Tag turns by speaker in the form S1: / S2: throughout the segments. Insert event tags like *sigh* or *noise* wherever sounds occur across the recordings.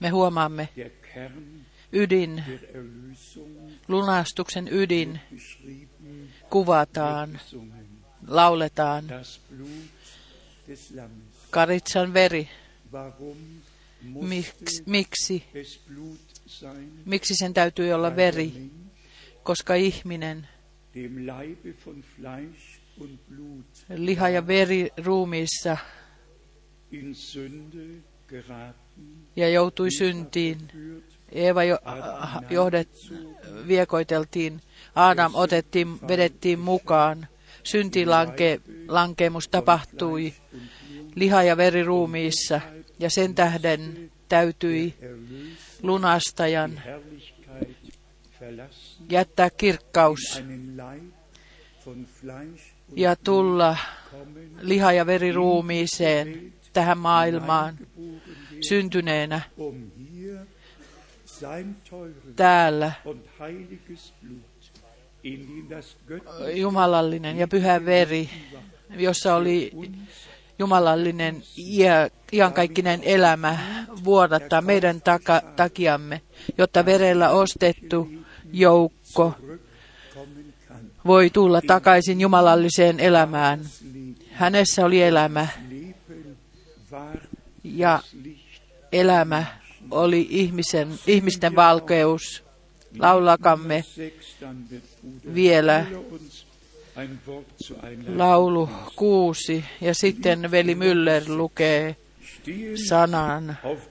S1: Me huomaamme ydin, lunastuksen ydin kuvataan, lauletaan. Karitsan veri,
S2: Warum
S1: miksi, miksi, sen täytyy olla veri? Koska ihminen, liha ja veri ruumiissa ja joutui syntiin. Eeva jo, johdet, viekoiteltiin. Adam otettiin, vedettiin mukaan. Syntilanke, lankeemus tapahtui liha- ja veriruumiissa, ja sen tähden täytyi lunastajan jättää kirkkaus ja tulla liha- ja veriruumiiseen tähän maailmaan syntyneenä. täällä. jumalallinen ja pyhä veri, jossa oli jumalallinen ja iankaikkinen elämä vuodattaa meidän taka, takiamme, jotta verellä ostettu joukko voi tulla takaisin jumalalliseen elämään. Hänessä oli elämä ja elämä oli ihmisen, ihmisten valkeus. Laulakamme vielä laulu kuusi. Ja sitten veli Müller lukee sanan.
S2: Auf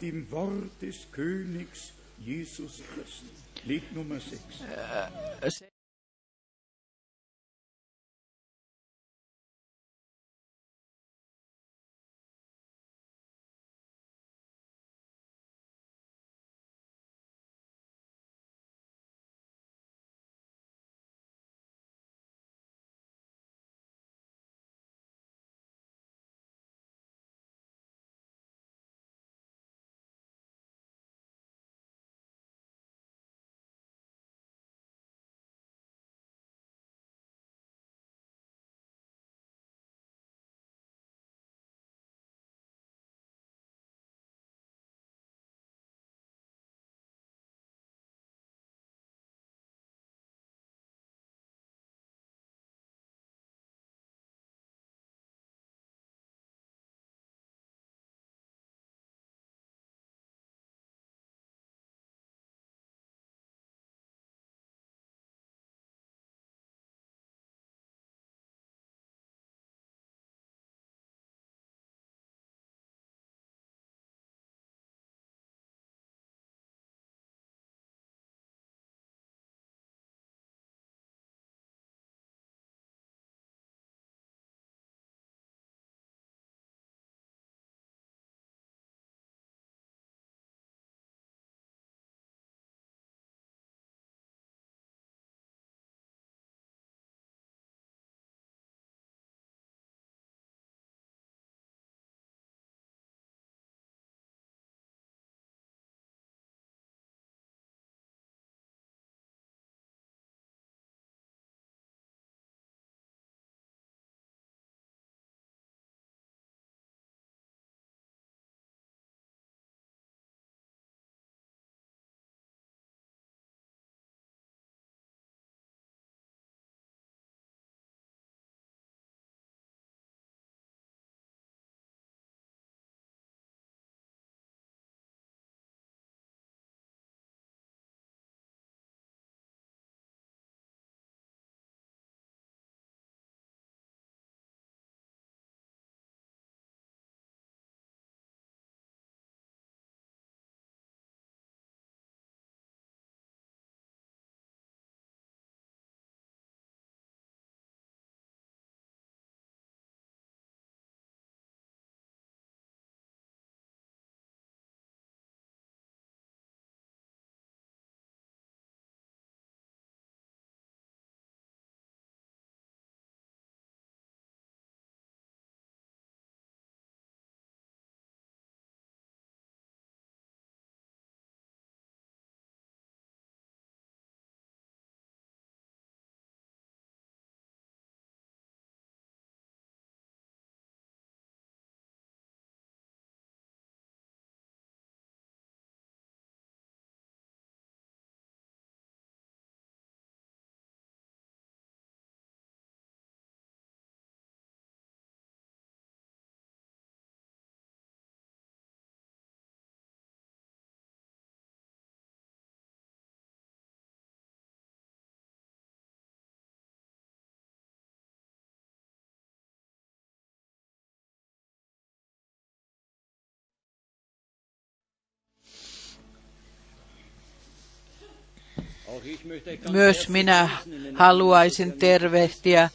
S1: Myös minä haluaisin tervehtiä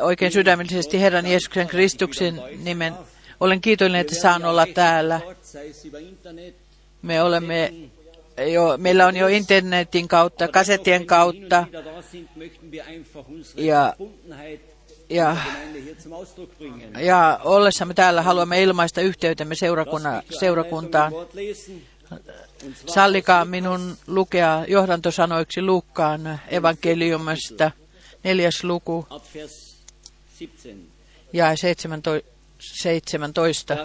S1: oikein sydämellisesti Herran Jeesuksen Kristuksen nimen. Olen kiitollinen, että saan olla täällä. Me olemme jo, meillä on jo internetin kautta, kasettien kautta ja, ja, ja ollessamme täällä haluamme ilmaista yhteytemme seurakuntaan. Sallikaa minun lukea johdantosanoiksi Luukkaan evankeliumista, neljäs luku ja 17. 17.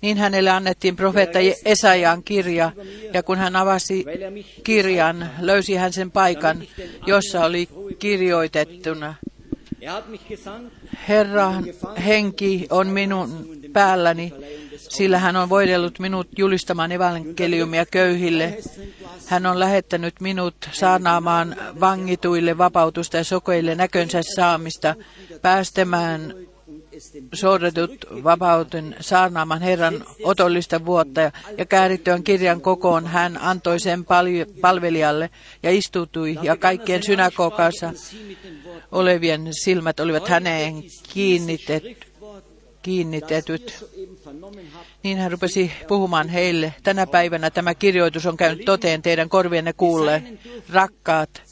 S1: Niin hänelle annettiin profeetta Esajan kirja, ja kun hän avasi kirjan, löysi hän sen paikan, jossa oli kirjoitettuna. Herran henki on minun päälläni, sillä hän on voidellut minut julistamaan evankeliumia köyhille. Hän on lähettänyt minut saarnaamaan vangituille vapautusta ja sokeille näkönsä saamista, päästämään sorretut vapauten saarnaamaan Herran otollista vuotta ja käärittyön kirjan kokoon hän antoi sen palvelijalle ja istutui ja kaikkien synagogassa olevien silmät olivat häneen kiinnitet, kiinnitetyt. Niin hän rupesi puhumaan heille. Tänä päivänä tämä kirjoitus on käynyt toteen teidän korvienne kuulleen. Rakkaat,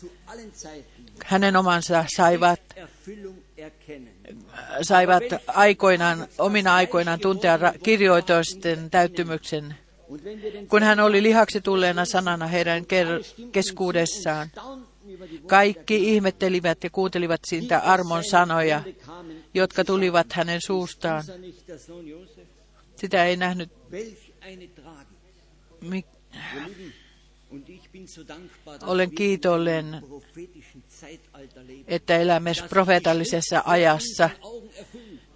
S1: hänen omansa saivat saivat aikoinaan, omina aikoinaan tuntea kirjoitusten täyttymyksen, kun hän oli lihaksi tulleena sanana heidän keskuudessaan. Kaikki ihmettelivät ja kuuntelivat siitä armon sanoja, jotka tulivat hänen suustaan. Sitä ei nähnyt. Mik- olen kiitollinen, että elämme profeetallisessa ajassa,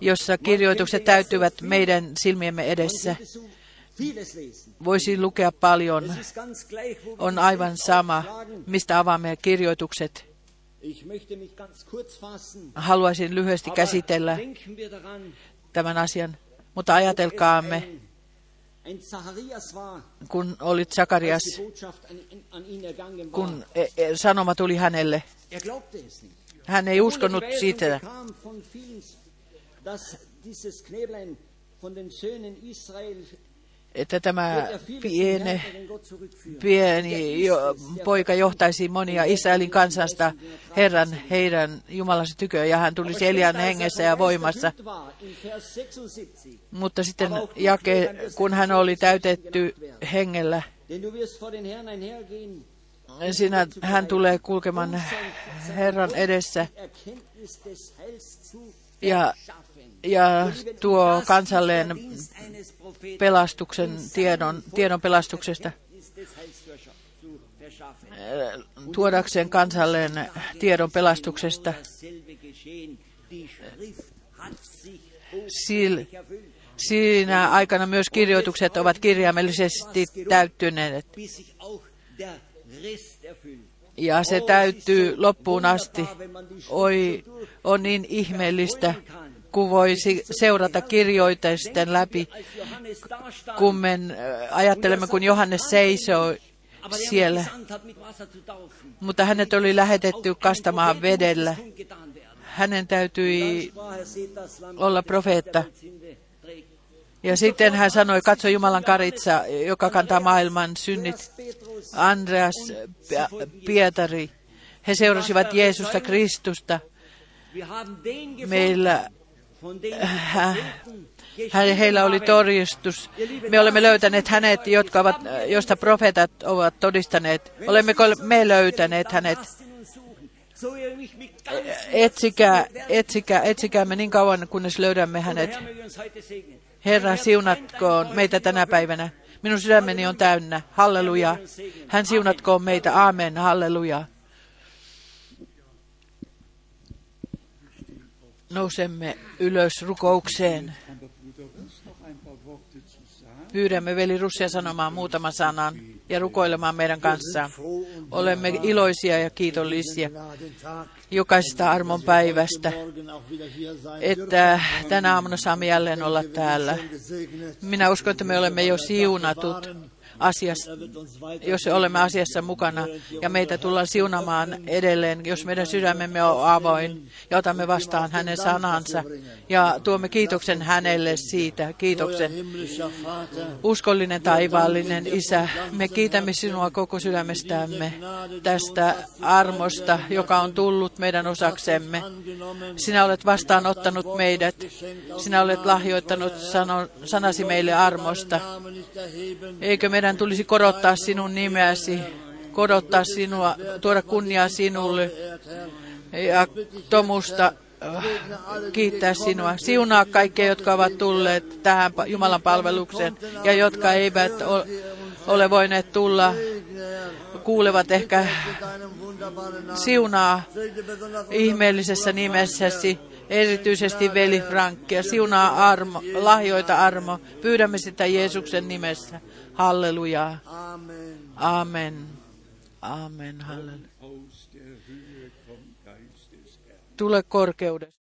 S1: jossa kirjoitukset täyttyvät meidän silmiemme edessä. Voisi lukea paljon. On aivan sama, mistä avaamme kirjoitukset. Haluaisin lyhyesti käsitellä tämän asian, mutta ajatelkaamme, kun olit Sakarias, kun e, e, sanoma tuli hänelle. Hän ei uskonut siitä. Että tämä pieni, pieni jo, poika johtaisi monia Israelin kansasta. Herran heidän Jumalansa tyköön, ja hän tulisi Elian hengessä ja voimassa. Mutta sitten jake, kun hän oli täytetty hengellä, Sinä, hän tulee kulkemaan Herran edessä ja, ja tuo kansalleen pelastuksen tiedon, tiedon pelastuksesta tuodakseen kansalleen tiedon pelastuksesta. Siinä aikana myös kirjoitukset ovat kirjaimellisesti täyttyneet. Ja se täyttyy loppuun asti. Oi, on niin ihmeellistä, kun voisi seurata kirjoitusten läpi, kun me ajattelemme, kun Johannes seisoo siellä. Mutta hänet oli lähetetty kastamaan vedellä. Hänen täytyi olla profeetta. Ja sitten hän sanoi, katso Jumalan karitsa, joka kantaa maailman synnit. Andreas, Pietari, he seurasivat Jeesusta Kristusta. Meillä äh, heillä oli todistus. Me olemme löytäneet hänet, jotka ovat, josta profeetat ovat todistaneet. Olemmeko me löytäneet hänet? Etsikää, etsikää, etsikäämme niin kauan, kunnes löydämme hänet. Herra, siunatkoon meitä tänä päivänä. Minun sydämeni on täynnä. Halleluja. Hän siunatkoon meitä. Aamen. Halleluja. Nousemme ylös rukoukseen. Pyydämme veli Russia sanomaan muutaman sanan ja rukoilemaan meidän kanssaan. Olemme iloisia ja kiitollisia jokaisesta armon päivästä, että tänä aamuna saamme jälleen olla täällä. Minä uskon, että me olemme jo siunatut asiassa, jos olemme asiassa mukana ja meitä tullaan siunamaan edelleen, jos meidän sydämemme on avoin ja otamme vastaan hänen sanansa ja tuomme kiitoksen hänelle siitä, kiitoksen. Uskollinen taivaallinen Isä, me kiitämme sinua koko sydämestämme tästä armosta, joka on tullut meidän osaksemme. Sinä olet vastaanottanut meidät, sinä olet lahjoittanut sanasi meille armosta. Eikö meidän tulisi korottaa sinun nimeäsi, korottaa sinua, tuoda kunniaa sinulle ja Tomusta äh, kiittää sinua. Siunaa kaikkia, jotka ovat tulleet tähän Jumalan palvelukseen ja jotka eivät ole voineet tulla, kuulevat ehkä siunaa ihmeellisessä nimessäsi erityisesti veli Frankkia. Siunaa armo, lahjoita armo. Pyydämme sitä Jeesuksen nimessä. Halleluja. Amen. Amen. Halleluja. Tule korkeudesta.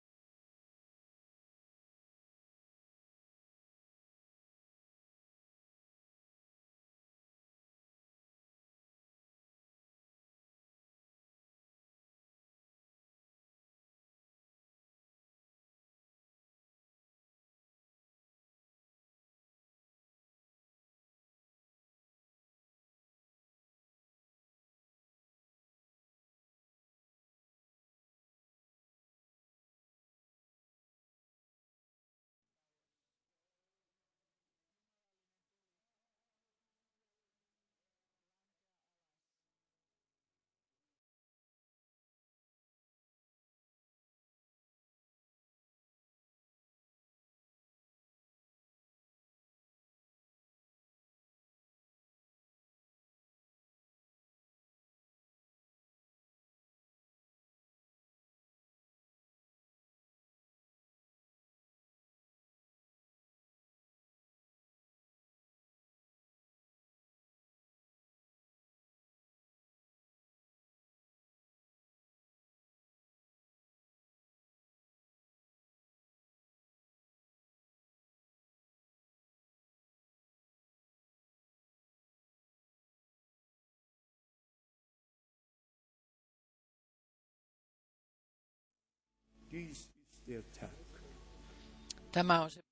S1: Tämä on se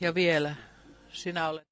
S1: Ja vielä, sinä olet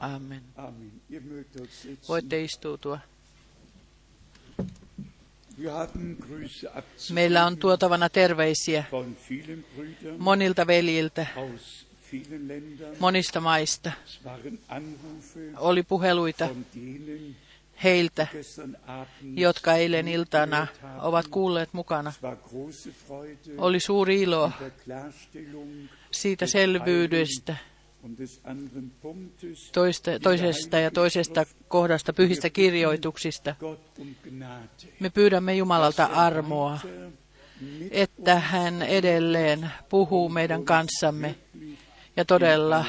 S2: Amen.
S1: Voitte istuutua. Meillä on tuotavana terveisiä monilta veljiltä monista maista. Oli puheluita heiltä, jotka eilen iltana ovat kuulleet mukana. Oli suuri ilo siitä selvyydestä, toista, toisesta ja toisesta kohdasta pyhistä kirjoituksista. Me pyydämme Jumalalta armoa, että hän edelleen puhuu meidän kanssamme ja todella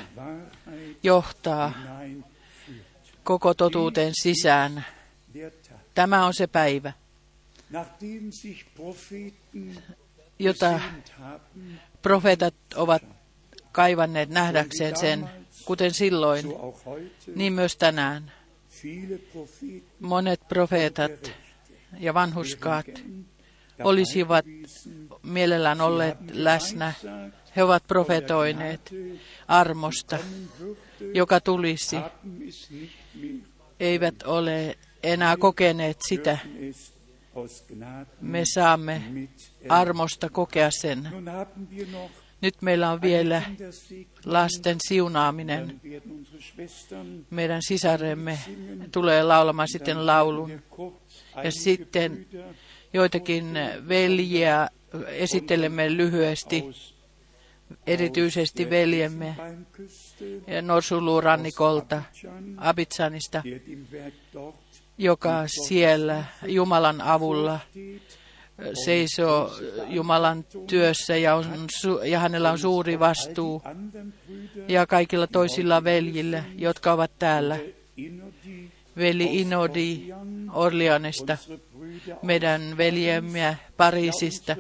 S1: johtaa koko totuuteen sisään. Tämä on se päivä, jota profeetat ovat kaivanneet nähdäkseen sen, kuten silloin, niin myös tänään. Monet profeetat ja vanhuskaat olisivat mielellään olleet läsnä. He ovat profetoineet armosta, joka tulisi. Eivät ole enää kokeneet sitä. Me saamme armosta kokea sen. Nyt meillä on vielä lasten siunaaminen. Meidän sisaremme tulee laulamaan sitten laulun. Ja sitten joitakin veljiä esittelemme lyhyesti, erityisesti veljemme
S2: Elfenbeinküste,
S1: Norsulurannikolta, Abitsanista, joka siellä Jumalan avulla seisoo Jumalan työssä ja, on, ja hänellä on suuri vastuu. Ja kaikilla toisilla veljillä, jotka ovat täällä, veli Inodi
S2: Brüder
S1: meidän veljemme Pariisista,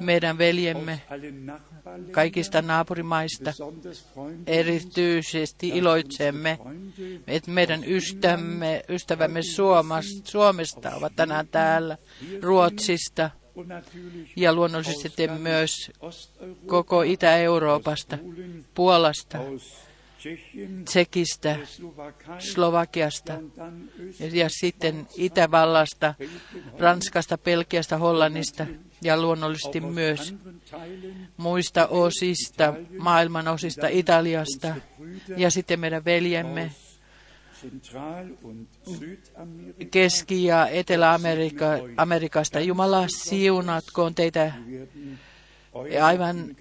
S1: meidän veljemme kaikista naapurimaista. Erityisesti iloitsemme, että meidän ystämme, ystävämme Suomasta, Suomesta ovat tänään täällä, Ruotsista ja luonnollisesti myös koko Itä-Euroopasta, Puolasta, Tsekistä, Slovakiasta ja, sitten Itävallasta, Ranskasta, Belgiasta, Hollannista ja luonnollisesti myös muista osista, maailman osista, Italiasta ja sitten meidän veljemme Keski- ja Etelä-Amerikasta. Jumala siunatkoon teitä ja aivan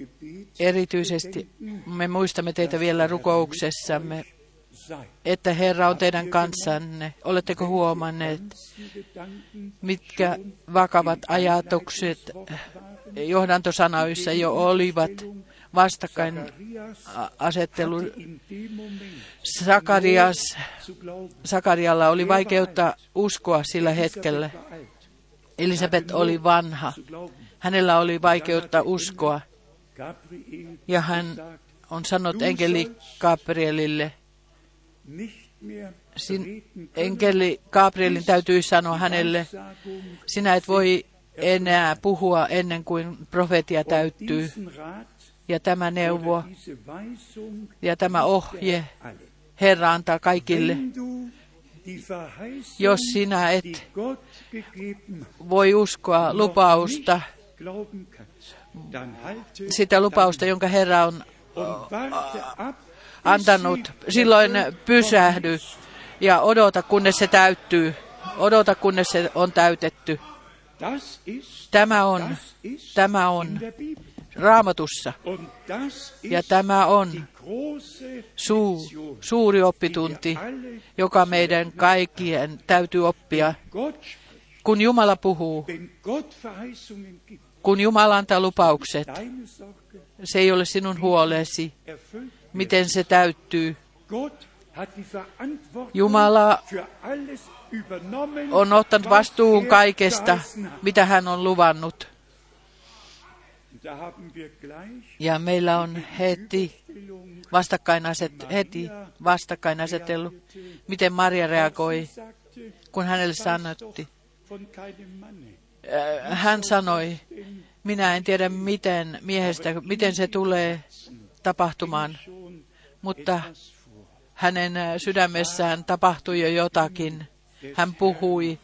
S1: erityisesti. Me muistamme teitä vielä rukouksessamme, että Herra on teidän kanssanne. Oletteko huomanneet, mitkä vakavat ajatukset johdantosanoissa jo olivat vastakkain asettelu. Sakarias, Sakarialla oli vaikeutta uskoa sillä hetkellä.
S2: Elisabeth
S1: oli vanha. Hänellä oli vaikeutta uskoa. Ja hän on sanonut enkeli Gabrielille, sin, enkeli Gabrielin täytyy sanoa hänelle, sinä et voi enää puhua ennen kuin profetia täyttyy. Ja tämä neuvo ja tämä ohje. Herra antaa kaikille. Jos sinä et voi uskoa lupausta, sitä lupausta, jonka Herra on antanut, silloin pysähdy ja odota, kunnes se täyttyy. Odota, kunnes se on täytetty. Tämä on, tämä on raamatussa. Ja tämä on suu, suuri oppitunti, joka meidän kaikkien täytyy oppia. Kun Jumala puhuu, Kun Jumala antaa lupaukset, se ei ole sinun huolesi, miten se täyttyy. Jumala on ottanut vastuun kaikesta, mitä hän on luvannut. Ja meillä on heti vastakkainaset, heti vastakkainasettelu, miten Maria reagoi, kun hänelle sanottiin. Äh, Hän sanoi, minä en tiedä miten miehestä, miten se tulee tapahtumaan, mutta hänen sydämessään tapahtui jo jotakin. Hän puhui,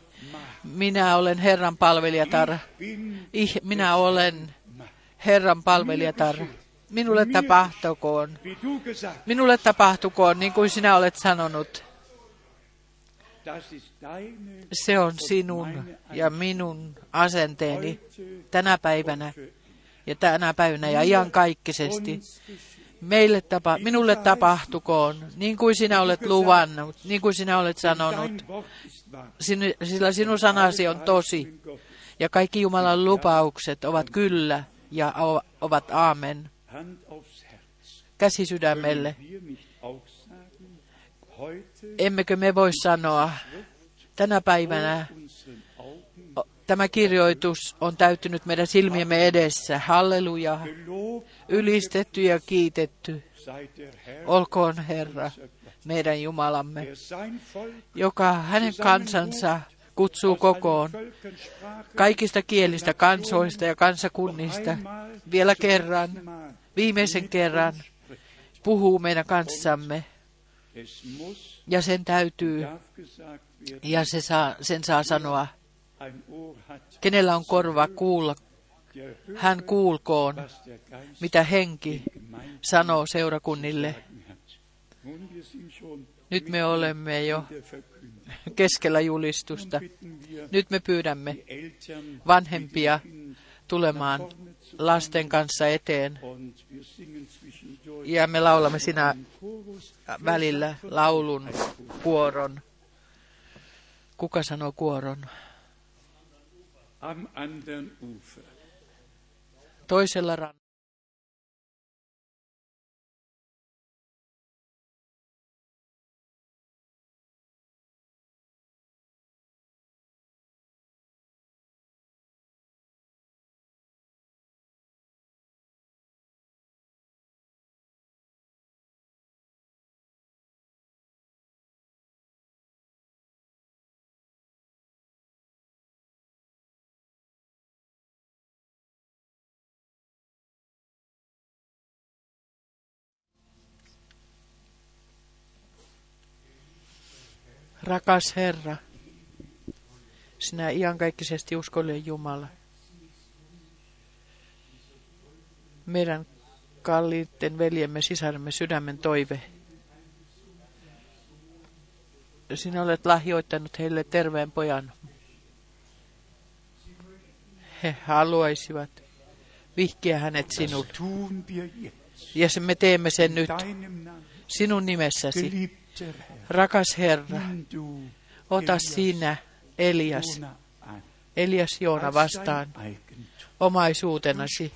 S1: minä olen Herran palvelijatar, Ih, minä olen Herran palvelijatar. Minulle tapahtukoon. Minulle tapahtukoon niin kuin sinä olet sanonut. Se on sinun ja minun asenteeni tänä päivänä ja tänä päivänä ja iankaikkisesti. Meille tapa, minulle tapahtukoon, niin kuin sinä olet luvannut, niin kuin sinä olet sanonut. Sinu, sillä sinun sanasi on tosi, ja kaikki Jumalan lupaukset ovat kyllä ja ovat aamen. Käsi sydämelle. Emmekö me voi sanoa, tänä päivänä tämä kirjoitus on täyttynyt meidän silmiemme edessä. Halleluja. Ylistetty ja kiitetty. Olkoon Herra, meidän Jumalamme, joka hänen kansansa kutsuu kokoon kaikista kielistä, kansoista ja kansakunnista vielä kerran, viimeisen kerran puhuu meidän kanssamme. Ja sen täytyy, ja se saa, sen saa sanoa, kenellä on korva kuulla, hän kuulkoon, mitä henki sanoo seurakunnille. Nyt me olemme jo keskellä julistusta. Nyt me pyydämme vanhempia tulemaan lasten kanssa eteen. Ja me laulamme sinä välillä laulun kuoron. Kuka sanoo kuoron? Toisella rannalla. Rakas Herra, sinä iankaikkisesti uskollinen Jumala. Meidän kalliitten veljemme sisaremme sydämen toive. Sinä olet lahjoittanut heille terveen pojan. He haluaisivat vihkiä hänet sinut. Ja me teemme sen nyt sinun nimessäsi. Rakas Herra, ota sinä Elias. Elias Joona vastaan omaisuutenasi.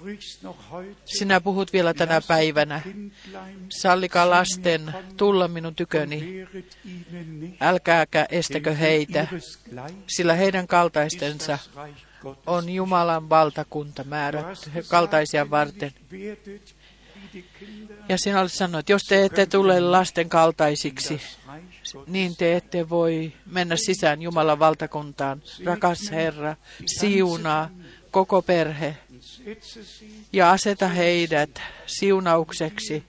S1: Sinä puhut vielä tänä päivänä.
S2: Mir
S1: lasten tulla minun tyköni. Älkääkä estäkö heitä, sillä heidän
S2: ist
S1: kaltaistensa on Jumalan valtakunta määrätty kaltaisia varten. Ja sinä olet sanonut, että jos te ette tule lasten kaltaisiksi, niin te ette voi mennä sisään Jumalan valtakuntaan. Rakas Herra, siunaa koko perhe ja aseta heidät siunaukseksi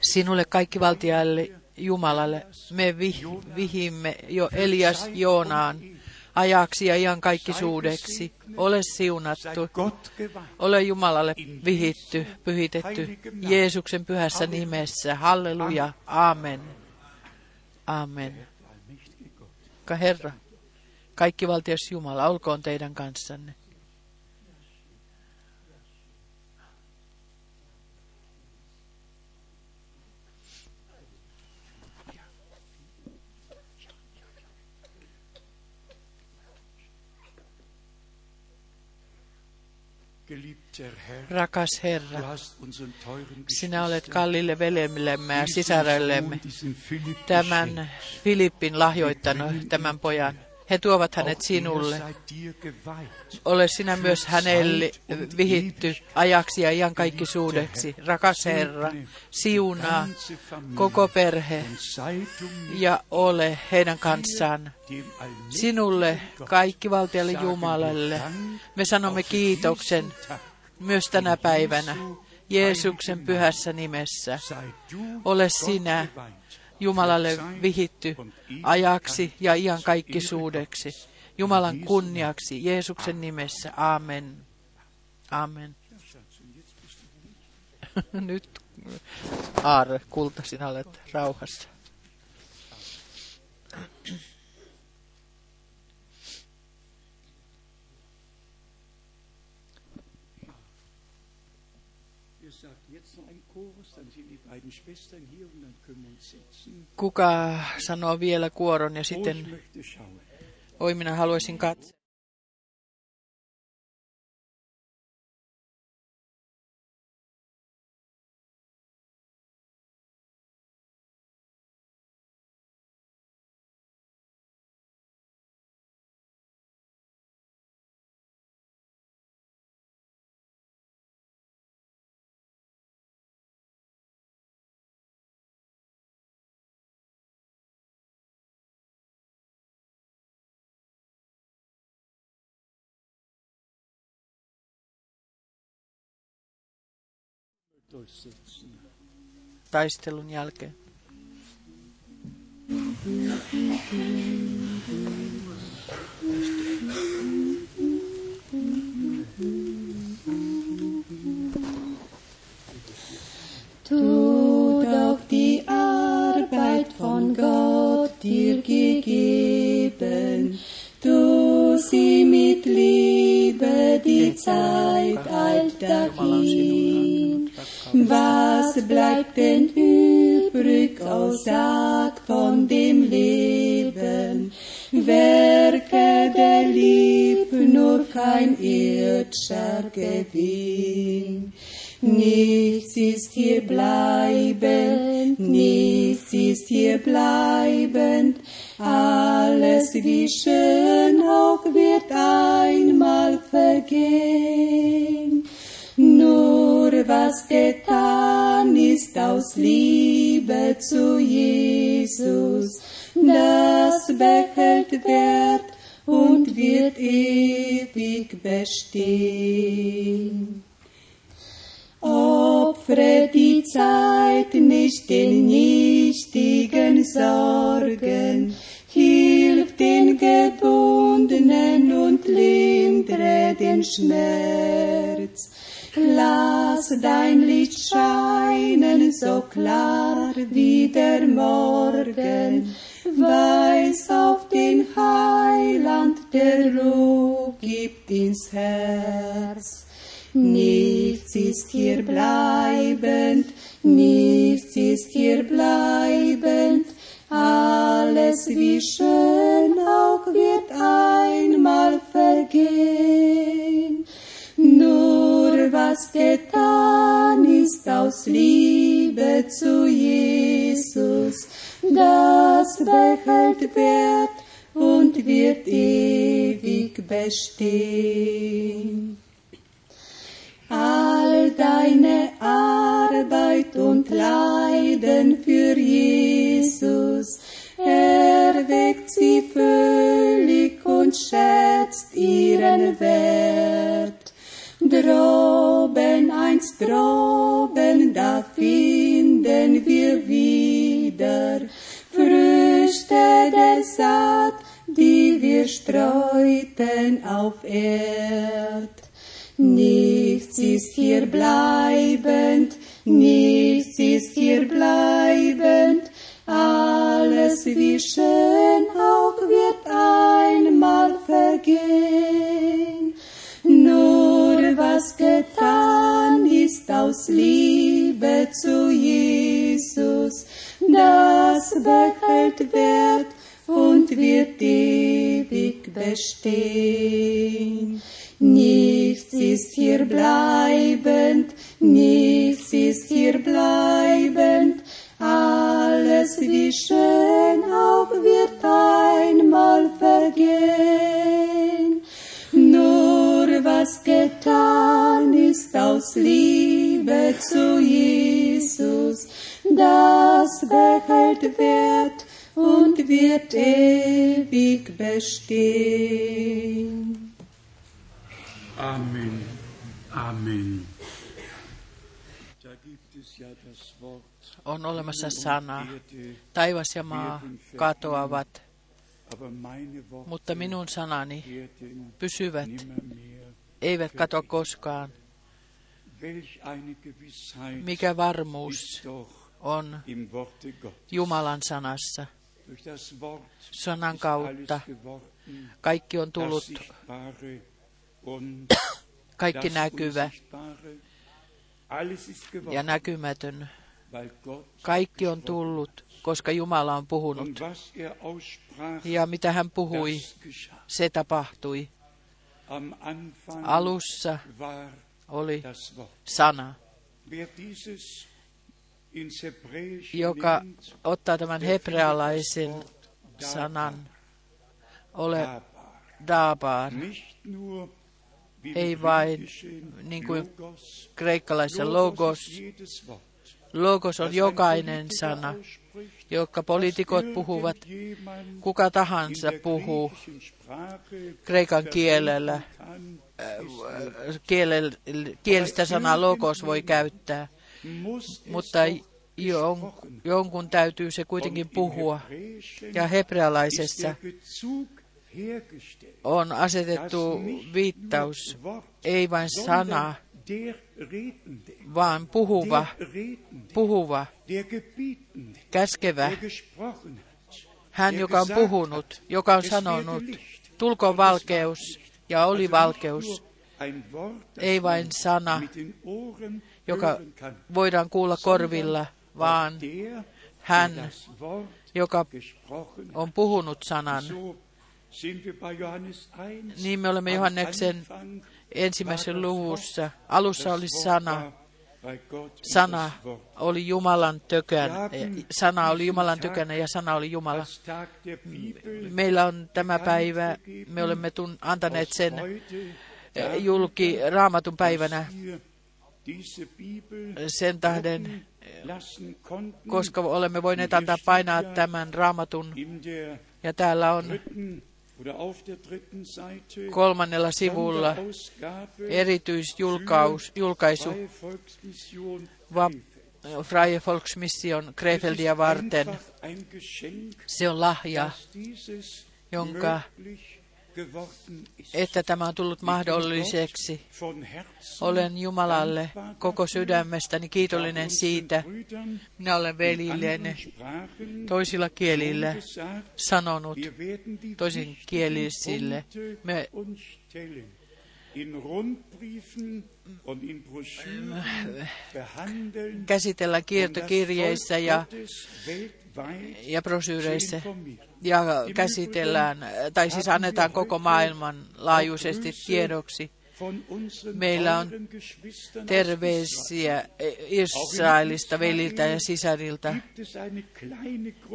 S1: sinulle kaikkivaltialle Jumalalle. Me vi, vihimme jo Elias Joonaan ajaksi ja iankaikkisuudeksi. Ole siunattu. Ole Jumalalle vihitty, pyhitetty Jeesuksen pyhässä nimessä. Halleluja. Amen. Amen. Herra, kaikkivaltias Jumala, olkoon teidän kanssanne. Rakas Herra, sinä olet kallille veljemmillemme ja sisarellemme tämän. Filippin lahjoittanut, tämän pojan. He tuovat hänet sinulle. Ole sinä myös hänelle vihitty ajaksi ja iankaikkisuudeksi. Rakas Herra, siunaa koko perhe ja ole heidän kanssaan. Sinulle, kaikkivaltialle Jumalalle, me sanomme kiitoksen myös tänä päivänä Jeesuksen pyhässä nimessä. Ole sinä. Jumalalle vihitty ajaksi ja iankaikkisuudeksi. Jumalan kunniaksi Jeesuksen nimessä. Amen. Amen. *laughs* Nyt Aarre, kulta, sinä olet rauhassa.
S2: Jetzt noch ein Chorus, dann sind die beiden Schwestern hier und dann können wir uns.
S1: Kuka sanoo vielä kuoron ja sitten, oi minä haluaisin katsoa. Taistelun jälkeen.
S3: Tu doch die Arbeit von Gott dir gegeben, tu sie mit Liebe, die Zeit eilt dahin. Was bleibt denn übrig, oh sag von dem Leben? Werke der Liebe, nur kein irdischer Gewinn. Nichts ist hier bleibend, nichts ist hier bleibend, alles wie schön auch wird einmal vergehen. Nur was getan ist aus Liebe zu Jesus, das behält Wert und wird ewig bestehen. Opfere die Zeit nicht den nichtigen Sorgen, hilf den Gebundenen und lindre den Schmerz. Lass dein Licht scheinen so klar wie der Morgen, weis auf den Heiland, der Ruhe gibt ins Herz. Nichts ist hier bleibend, nichts ist hier bleibend, alles wie schön auch wird einmal vergehen. Was getan ist aus Liebe zu Jesus, das behält Wert und wird ewig bestehen. All deine Arbeit und Leiden für Jesus erweckt sie völlig und schätzt ihren Wert. Droben, einst droben, da finden wir wieder Früchte der Saat, die wir streuten auf Erd. Nichts ist hier bleibend, nichts ist hier bleibend, alles wie schön auch wird einmal vergehen. Getan ist aus Liebe zu Jesus, das behält Wert und wird ewig bestehen. Nichts ist hier bleibend, nichts ist hier bleibend, alles wie schön auch wird einmal vergehen. Getan ist aus Liebe zu Jesus, das behält Wert und wird ewig bestehen.
S2: Amen. Amen.
S1: On olemassa sana, taivas ja maa katoavat, mutta minun sanani pysyvät. Eivät katoa koskaan. Mikä varmuus on. Jumalan sanassa. Sanan kautta kaikki on tullut, kaikki näkyvä ja näkymätön. Kaikki on tullut, koska Jumala on puhunut. Ja mitä hän puhui, se tapahtui. Alussa oli sana, joka ottaa tämän hebrealaisen sanan, ole
S2: Dabar.
S1: Ei vain niin kuin
S2: Logos.
S1: kreikkalaisessa
S2: Logos
S1: logos. on jokainen sana,
S2: das
S1: poliitikot puhuvat, kuka tahansa puhuu kreikan kielellä, kielel, kielistä sanaa logos voi käyttää, mutta jonkun täytyy se kuitenkin puhua. Ja hebrealaisessa on asetettu viittaus, ei vain
S2: sondern
S1: sana,
S2: der Redende,
S1: vaan puhuva, puhuva, käskevä, hän joka on puhunut, joka on sanonut,
S2: war
S1: valkeus, ja oli valkeus, ei vain sana, joka voidaan kuulla korvilla, vaan hän, joka on puhunut sanan.
S2: So sind wir bei Johannes 1.
S1: Niin me olemme Johanneksen ensimmäisen luvussa. Alussa oli sana, sana oli Jumalan tökön, sana oli Jumalan tykönä ja sana oli Jumala. Meillä on tämä päivä, me olemme tun, antaneet sen eh, julki raamatun päivänä. sen tähden, koska olemme voineet antaa painaa tämän raamatun. Ja täällä on kolmannella sivulla
S2: Sonderausgabe
S1: erityisjulkaus, julkaisu
S2: Freie Volksmission
S1: Krefeldia varten. Se on lahja, jonka. Että tämä on tullut mahdolliseksi. Olen Jumalalle koko sydämestäni kiitollinen siitä. Minä olen veljilleni toisilla kielillä sanonut toisin kielisille. Me
S2: behandeln
S1: käsitellään kiertokirjeissä ja, ja
S2: informieren.
S1: ja käsitellään, tai siis annetaan koko maailman laajuisesti tiedoksi. Meillä on Terveisiä Israelista, veliltä ja sisarilta.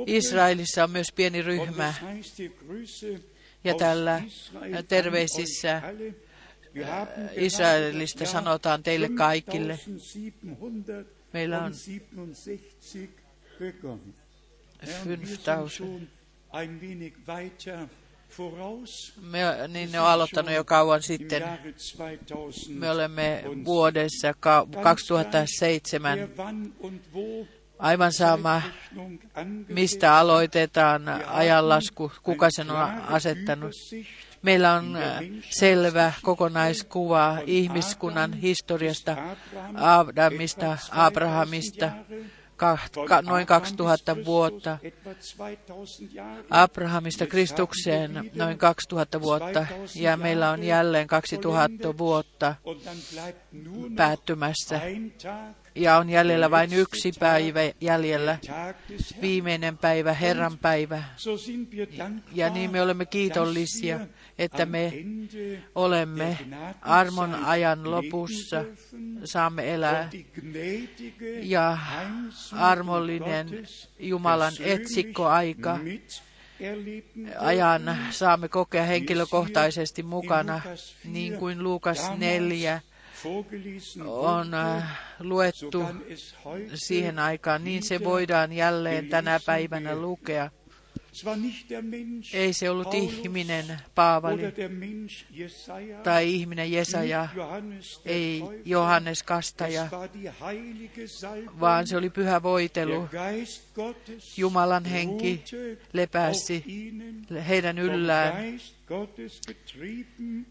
S1: Israelissa on myös pieni ryhmä ja tällä terveisissä
S2: gerade
S1: Israelista sanotaan teille kaikille.
S2: 5767
S1: Meillä on 5000.
S2: schon ein wenig weiter voraus.
S1: Me, niin ne on aloittanut jo kauan sitten.
S2: Jahre 2000.
S1: Me olemme vuodessa ka- 2007
S2: Wer wann und wo
S1: aivan sama, mistä aloitetaan ajanlasku, kuka sen on asettanut. Meillä on äh, selvä kokonaiskuva ihmiskunnan historiasta, Adamista, Abrahamista, noin 2000 vuotta, Abrahamista Kristukseen noin 2000 vuotta, ja meillä on jälleen 2000 vuotta päättymässä, ja on jäljellä vain yksi päivä jäljellä, viimeinen päivä, Herran päivä. Ja niin me olemme kiitollisia, että me olemme armon ajan lopussa, saamme elää ja armollinen Jumalan etsikkoaika ajan saamme kokea henkilökohtaisesti mukana, niin kuin Luukas 4 on äh, luettu siihen aikaan, niin se voidaan jälleen tänä päivänä lukea. Ei se ollut ihminen Paavali tai ihminen Jesaja, ei Johannes Kastaja, vaan se oli pyhä voitelu. Jumalan henki lepäsi heidän yllään.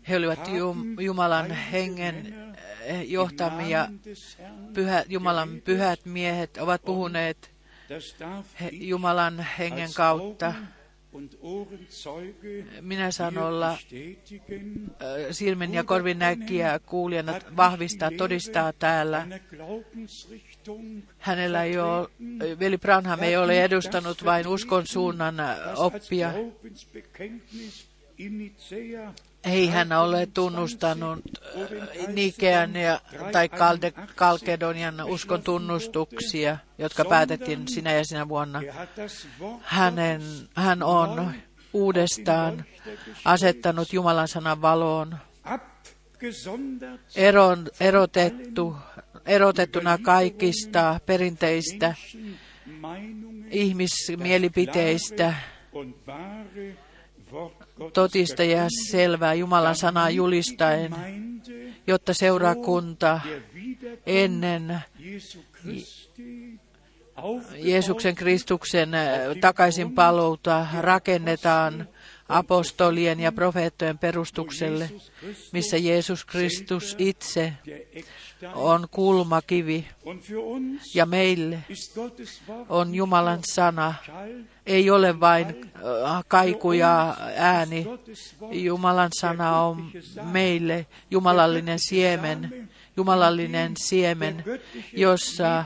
S1: He olivat Jum- Jumalan hengen johtamia pyhä, Jumalan pyhät miehet ovat puhuneet Jumalan hengen kautta. Minä saan olla silmin ja korvin näkijä kuulijana vahvistaa, todistaa täällä. Hänellä ei ole, veli Branham ei ole edustanut vain uskon suunnan oppia. Ei hän ole tunnustanut Nikean ja, tai Kalde, Kalkedonian uskon tunnustuksia, jotka päätettiin sinä ja sinä vuonna. Hänen, hän on uudestaan asettanut Jumalan sanan valoon, eron, erotettu, erotettuna kaikista perinteistä ihmismielipiteistä, totista ja selvää Jumalan sanaa julistaen, jotta seurakunta ennen Jeesuksen Kristuksen takaisin paluuta rakennetaan apostolien ja profeettojen perustukselle, missä Jeesus Kristus itse on kulmakivi. Ja meille on Jumalan sana. Ei ole vain kaiku ja ääni. Jumalan sana on meille jumalallinen siemen, jumalallinen siemen, jossa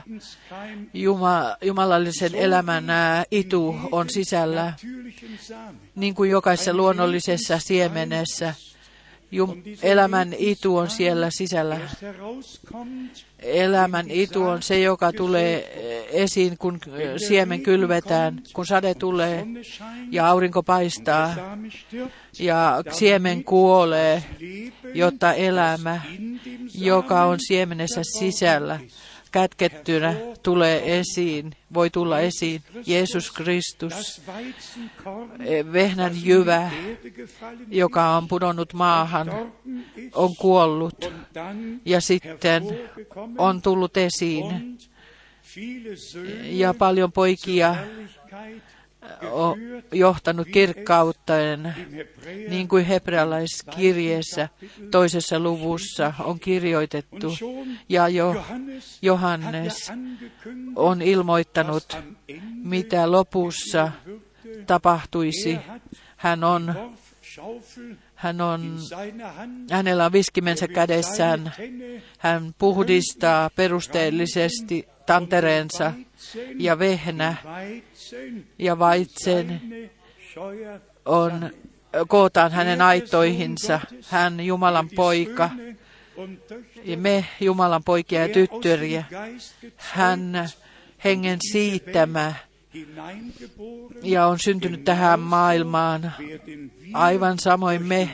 S1: Juma, jumalallisen elämän itu on sisällä, niin kuin jokaisessa luonnollisessa siemenessä. Jum, elämän itu on siellä sisällä. Elämän itu on se, joka tulee esiin, kun siemen kylvetään, kun sade tulee ja aurinko paistaa ja siemen kuolee, jotta elämä, joka on siemenessä sisällä, kätkettynä tulee esiin, voi tulla esiin. Jeesus Kristus, vehnän jyvä, joka on pudonnut maahan, on kuollut ja sitten on tullut esiin. Ja paljon poikia johtanut kirkkauteen, niin kuin hebrealaiskirjeessä toisessa luvussa on kirjoitettu. Ja jo Johannes on ilmoittanut, mitä lopussa tapahtuisi. Hän on hän on, hänellä on viskimensä kädessään. Hän puhdistaa perusteellisesti tantereensa ja vehnä ja vaitsen on, kootaan hänen aitoihinsa. Hän Jumalan poika ja me Jumalan poikia ja tyttöriä. Hän hengen siittämä ja on syntynyt tähän maailmaan. Aivan samoin me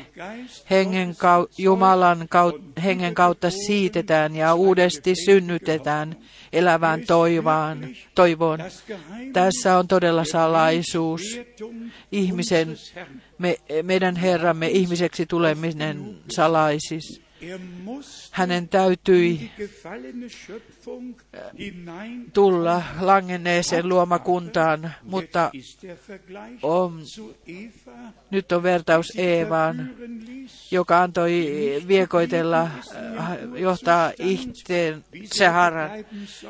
S1: hengen kau- Jumalan kau- hengen kautta siitetään ja uudesti synnytetään elävään toivaan, toivoon. Tässä on todella salaisuus. Ihmisen, me, meidän Herramme ihmiseksi tuleminen salaisis. Hänen täytyi tulla langenneeseen luomakuntaan, mutta on, nyt on vertaus Eevaan, joka antoi viekoitella, äh, johtaa itse harran.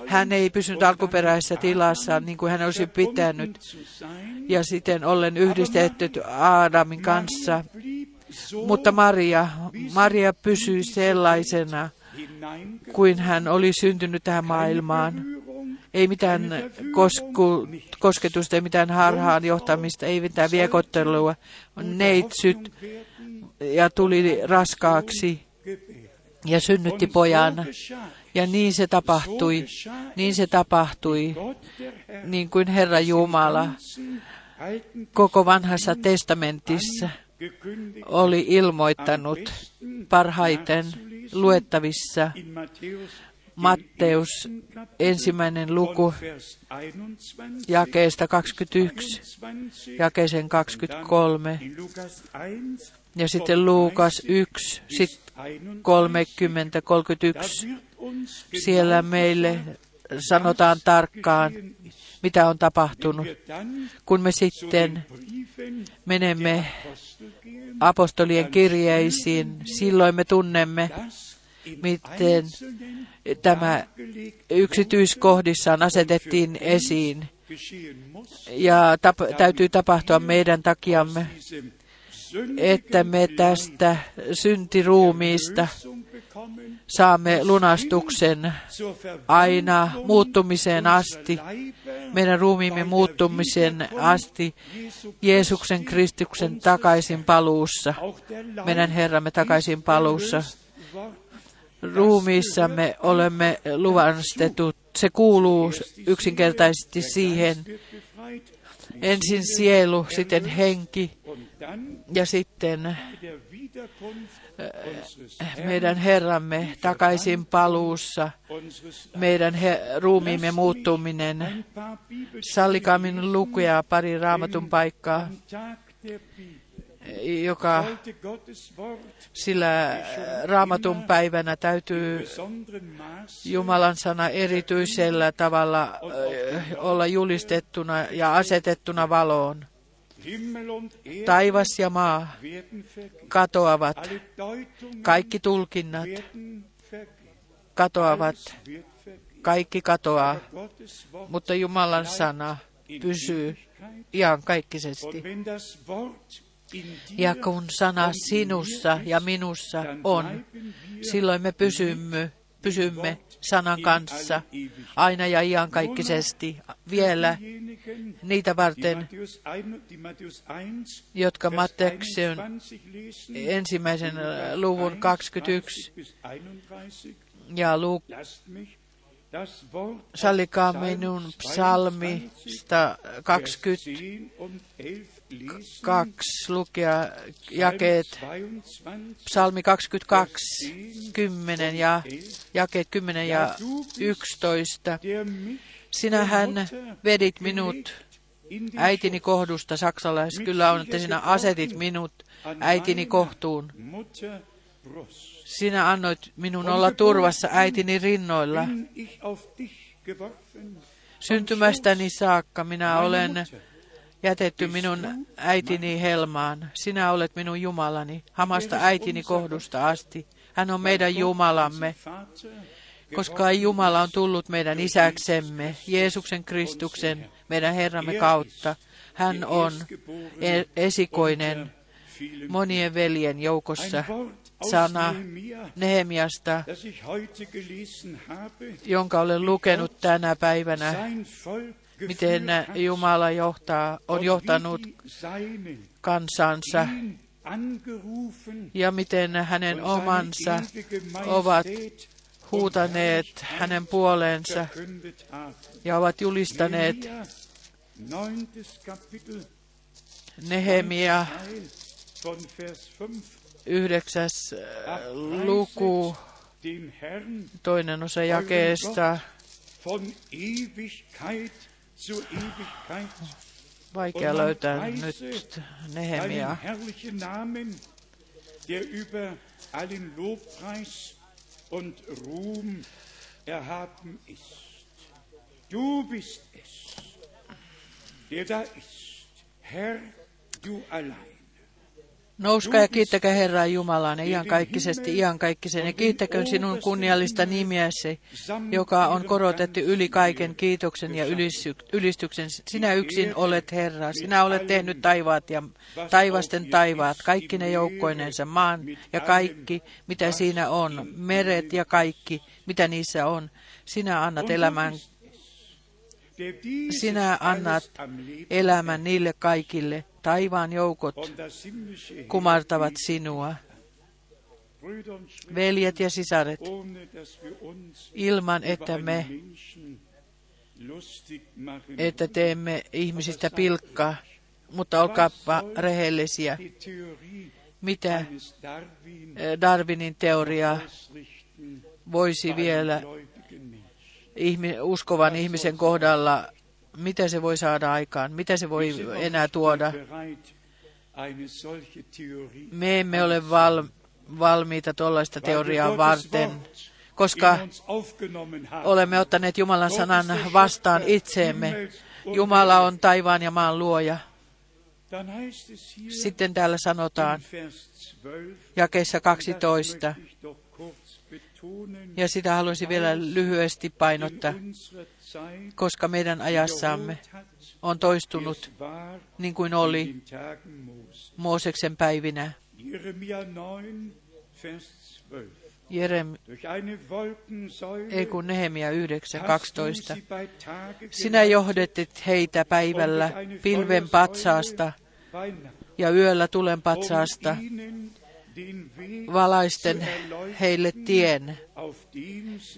S1: Hän ei pysynyt alkuperäisessä tilassa niin kuin hän olisi pitänyt, ja sitten ollen yhdistetty Aadamin kanssa. Mutta Maria, Maria pysyi sellaisena, kuin hän oli syntynyt tähän maailmaan. Ei mitään kosku, kosketusta, ei mitään harhaan johtamista, ei mitään viekottelua. Neitsyt ja tuli raskaaksi ja synnytti pojan. Ja niin se tapahtui, niin se tapahtui, niin kuin Herra Jumala koko vanhassa testamentissa oli ilmoittanut parhaiten luettavissa Matteus ensimmäinen luku jakeesta 21, jakeeseen 23 ja sitten Luukas 1, sitten 30, 31. Siellä meille sanotaan tarkkaan, mitä on tapahtunut. Kun me sitten menemme apostolien kirjeisiin, silloin me tunnemme, miten tämä yksityiskohdissaan asetettiin esiin ja tap- täytyy tapahtua meidän takiamme, että me tästä syntiruumiista saamme lunastuksen aina muuttumiseen asti, meidän ruumiimme muuttumiseen asti, Jeesuksen Kristuksen takaisin paluussa, meidän Herramme takaisin paluussa. Ruumiissamme olemme luvastetut, se kuuluu yksinkertaisesti siihen, ensin sielu, sitten henki ja sitten meidän Herramme takaisin paluussa, meidän he, ruumiimme muuttuminen. Sallikaa minun lukea pari raamatun paikkaa, joka sillä raamatun päivänä täytyy Jumalan sana erityisellä tavalla olla julistettuna ja asetettuna valoon. Taivas ja maa katoavat, kaikki tulkinnat katoavat, kaikki katoaa, mutta Jumalan sana pysyy iankaikkisesti. Ja kun sana sinussa ja minussa on, silloin me pysymme, pysymme sanan kanssa aina ja iankaikkisesti vielä niitä varten, jotka Matteuksen ensimmäisen luvun 21 ja Luuk Sallikaa minun psalmista 22 lukea jakeet, psalmi 22, 10 ja jakeet 10 ja 11. Sinähän vedit minut äitini kohdusta, saksalais kyllä on, että sinä asetit minut äitini kohtuun. Sinä annoit minun olla turvassa äitini rinnoilla. Syntymästäni saakka minä olen jätetty minun äitini helmaan. Sinä olet minun Jumalani, hamasta äitini kohdusta asti. Hän on meidän Jumalamme, koska Jumala on tullut meidän isäksemme, Jeesuksen Kristuksen, meidän Herramme kautta. Hän on e- esikoinen monien veljen joukossa. Sana Nehemiasta, jonka olen lukenut tänä päivänä, miten Jumala johtaa, on johtanut kansansa? Ja miten hänen omansa ovat huutaneet hänen puoleensa ja ovat julistaneet Nehemia yhdeksäs luku, toinen osa jakeesta. Vaikea löytää nyt Nehemia. der über allen Lobpreis und Ruhm erhaben ist. Du bist es, der da ist, Herr, du allein. Nouskaa ja kiittäkää Herraa Jumalaa ihan kaikkisesti, ihan kaikkisen, ja kiittäköön sinun kunniallista nimiäsi, joka on korotettu yli kaiken kiitoksen ja ylistyksen. Sinä yksin olet Herra, sinä olet tehnyt taivaat ja taivasten taivaat, kaikki ne joukkoinensa, maan ja kaikki, mitä siinä on, meret ja kaikki, mitä niissä on. Sinä annat elämän sinä annat elämän niille kaikille. Taivaan joukot kumartavat sinua. Veljet ja sisaret, ilman että me että teemme ihmisistä pilkkaa, mutta olkaapa rehellisiä. Mitä Darwinin teoria voisi vielä ihmi, uskovan ihmisen kohdalla, mitä se voi saada aikaan, mitä se voi enää tuoda. Me emme ole val, valmiita tuollaista teoriaa varten, koska olemme ottaneet Jumalan sanan vastaan itseemme. Jumala on taivaan ja maan luoja. Sitten täällä sanotaan jakeessa 12,
S2: betonen,
S1: Ja sitä haluaisin vielä lyhyesti painottaa, koska meidän ajassamme on toistunut niin kuin
S2: in
S1: oli. Mooseksen päivinä.
S2: Jeremia 9, Vers 12.
S1: Jerem,
S2: Durch eine Wolkensäule
S1: ei kun Nehemia 9,
S2: hast du
S1: 12.
S2: sie bei Tage
S1: Sinä
S2: geleitet
S1: johdetit heitä päivällä pilven patsaasta ja yöllä tulen patsaasta, valaisten heille tien,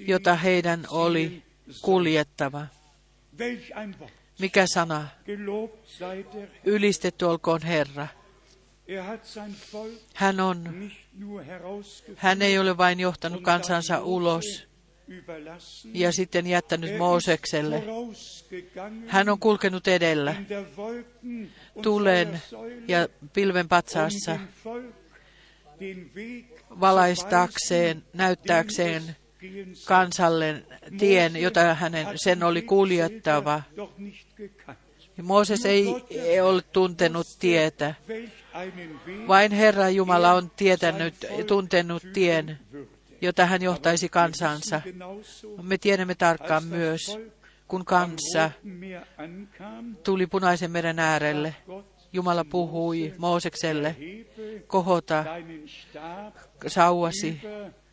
S1: jota heidän oli. Kuljettava. Mikä sana? Ylistetty olkoon Herra.
S2: Er
S1: Hän on, hän ei ole vain johtanut kansansa ulos ja sitten jättänyt
S2: Er
S1: Moosekselle. Hän on kulkenut edellä tulen ja pilven
S2: um
S1: patsaassa
S2: zu
S1: valaistaakseen, näyttääkseen kansalle tien, jota hänen sen oli kuljettava. Mooses ei, ei ollut tuntenut tietä. Vain Herra Jumala on tietänyt tuntenut tien, jota hän johtaisi kansansa. Me tiedämme tarkkaan myös, kun kansa tuli punaisen meren äärelle, Jumala puhui Moosekselle, kohota sauvasi
S2: Meer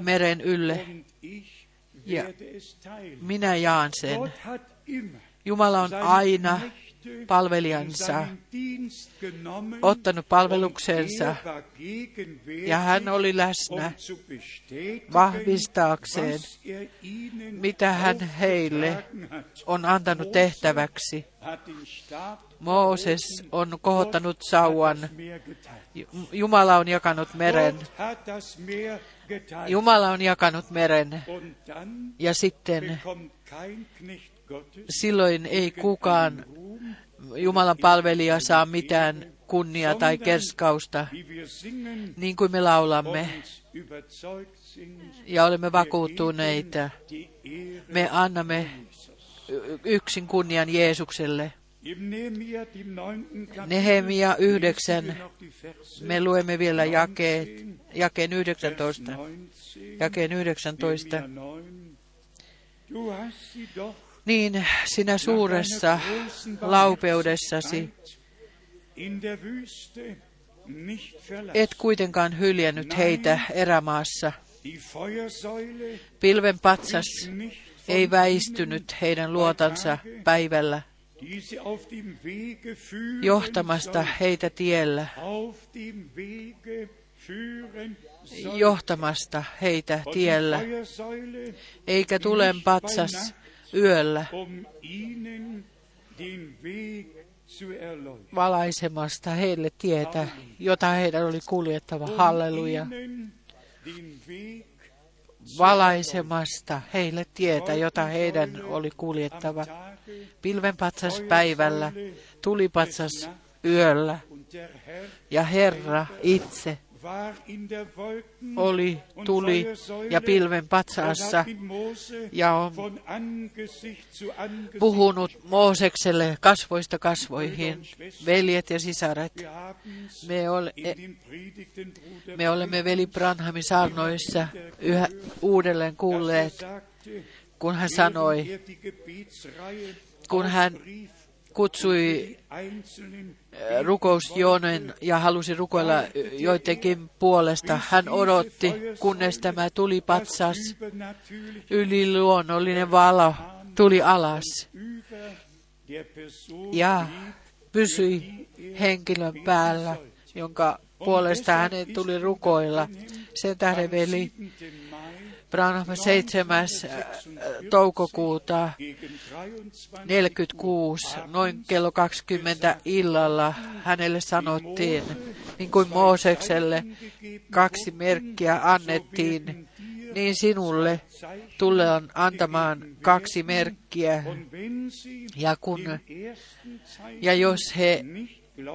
S1: meren ylle. Ja. Minä jaan sen. Jumala on aina palvelijansa ottanut
S2: gegenwärtig,
S1: ja hän oli läsnä vahvistaakseen, mitä hän heille on antanut tehtäväksi. Mooses on kohottanut sauan. Jumala on jakanut meren. Jumala on jakanut meren. Ja sitten silloin ei kukaan Jumalan palvelija saa mitään kunnia tai kerskausta, niin kuin me laulamme ja olemme vakuuttuneita. Me annamme yksin kunnian Jeesukselle.
S2: Nehemia, dem neunten Kapitel,
S1: Nehemia
S2: lesen wir
S1: 9.
S2: noch die Verse
S1: Me luemme vielä jakeet,
S2: 19,
S1: jakeen
S2: Vers
S1: 19.
S2: 19,
S1: Jakeen 19.
S2: Nehemia 9. Du hast sie doch
S1: Niin sinä suuressa laupeudessasi et kuitenkaan hyljännyt heitä erämaassa. Pilven patsas ei väistynyt heidän luotansa päivällä johtamasta heitä tiellä, johtamasta heitä tiellä, eikä tulen patsas yöllä
S2: erleuchten.
S1: valaisemasta heille tietä, jota heidän oli kuljettava. Halleluja.
S2: Weg
S1: Valaisemasta heille tietä, jota heidän oli kuljettava.
S2: am Tage
S1: Pilven patsas päivällä, tulipatsas yöllä, ja Herra itse oli tuli ja pilven patsaassa ja on puhunut Moosekselle kasvoista kasvoihin. Veljet ja sisaret, me, ole, me olemme veli Branhamin saarnoissa yhä uudelleen
S2: er
S1: kuulleet, kun hän sanoi, kun hän kutsui äh, rukousjoonen ja halusi rukoilla joidenkin puolesta. Hän odotti, kunnes tämä tuli patsas, yliluonnollinen valo tuli alas ja pysyi henkilön päällä, jonka puolesta hänen tuli rukoilla. Sen tähden veli
S2: 7. Mai
S1: Branham 7. toukokuuta
S2: gegen 23
S1: 46, noin kello 20 illalla, hänelle sanottiin, niin kuin Moosekselle kaksi merkkiä annettiin, niin sinulle tullaan antamaan kaksi merkkiä. Ja, kun, ja jos he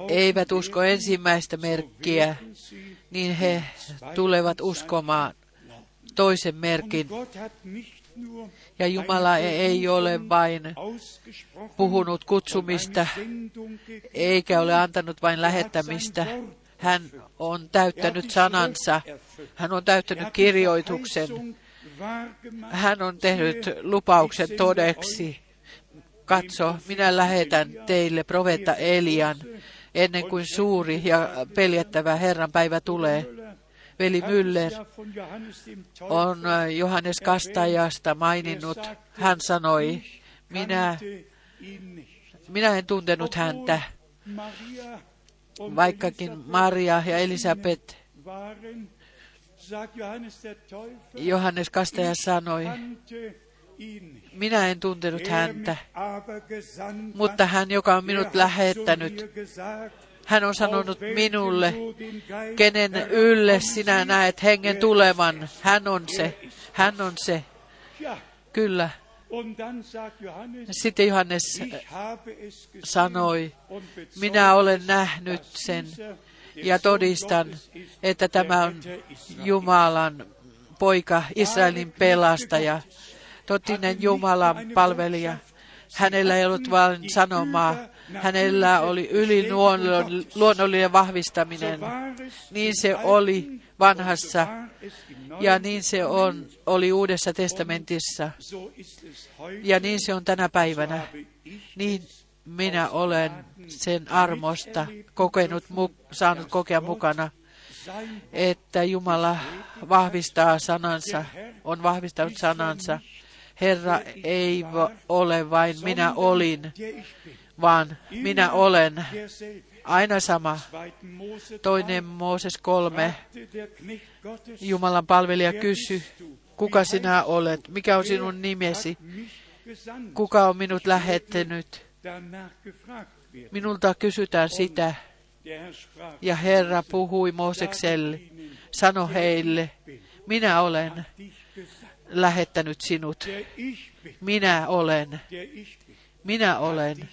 S1: eivät usko ensimmäistä merkkiä, niin he tulevat uskomaan toisen merkin. Ja Jumala ei ole vain puhunut kutsumista, eikä ole antanut vain lähettämistä, Hän on täyttänyt sanansa. Hän on täyttänyt kirjoituksen. Hän on tehnyt lupauksen todeksi. Katso, minä lähetän teille profeetta Elian ennen kuin suuri ja peljättävä Herran päivä tulee. Veli Müller on Johannes Kastajasta maininnut. Hän sanoi, minä, minä en tuntenut häntä, vaikkakin Maria ja Elisabeth Johannes Kastaja sanoi, minä en tuntenut häntä, mutta hän, joka on minut lähettänyt, hän on sanonut minulle, kenen ylle sinä näet hengen tulevan. Hän on se, hän on se. Kyllä. Sitten Johannes sanoi, minä olen nähnyt sen ja todistan, että tämä on Jumalan poika, Israelin pelastaja, totinen Jumalan palvelija. Hänellä ei ollut vain sanomaa, hänellä oli yliluonnollinen vahvistaminen. Niin se oli vanhassa ja niin se on, oli Uudessa testamentissa. Ja niin se on tänä päivänä. Niin minä olen sen armosta kokenut, saanut kokea mukana, että Jumala vahvistaa sanansa, on vahvistanut sanansa. Herra ei ole vain minä olin, vaan minä olen aina sama. Toinen Mooses kolme. Jumalan palvelija kysyi, kuka sinä olet, mikä on sinun nimesi, kuka on minut lähettänyt. Minulta kysytään sitä, ja Herra puhui Moosekselle, sano heille, minä olen lähettänyt sinut. Minä olen, minä olen,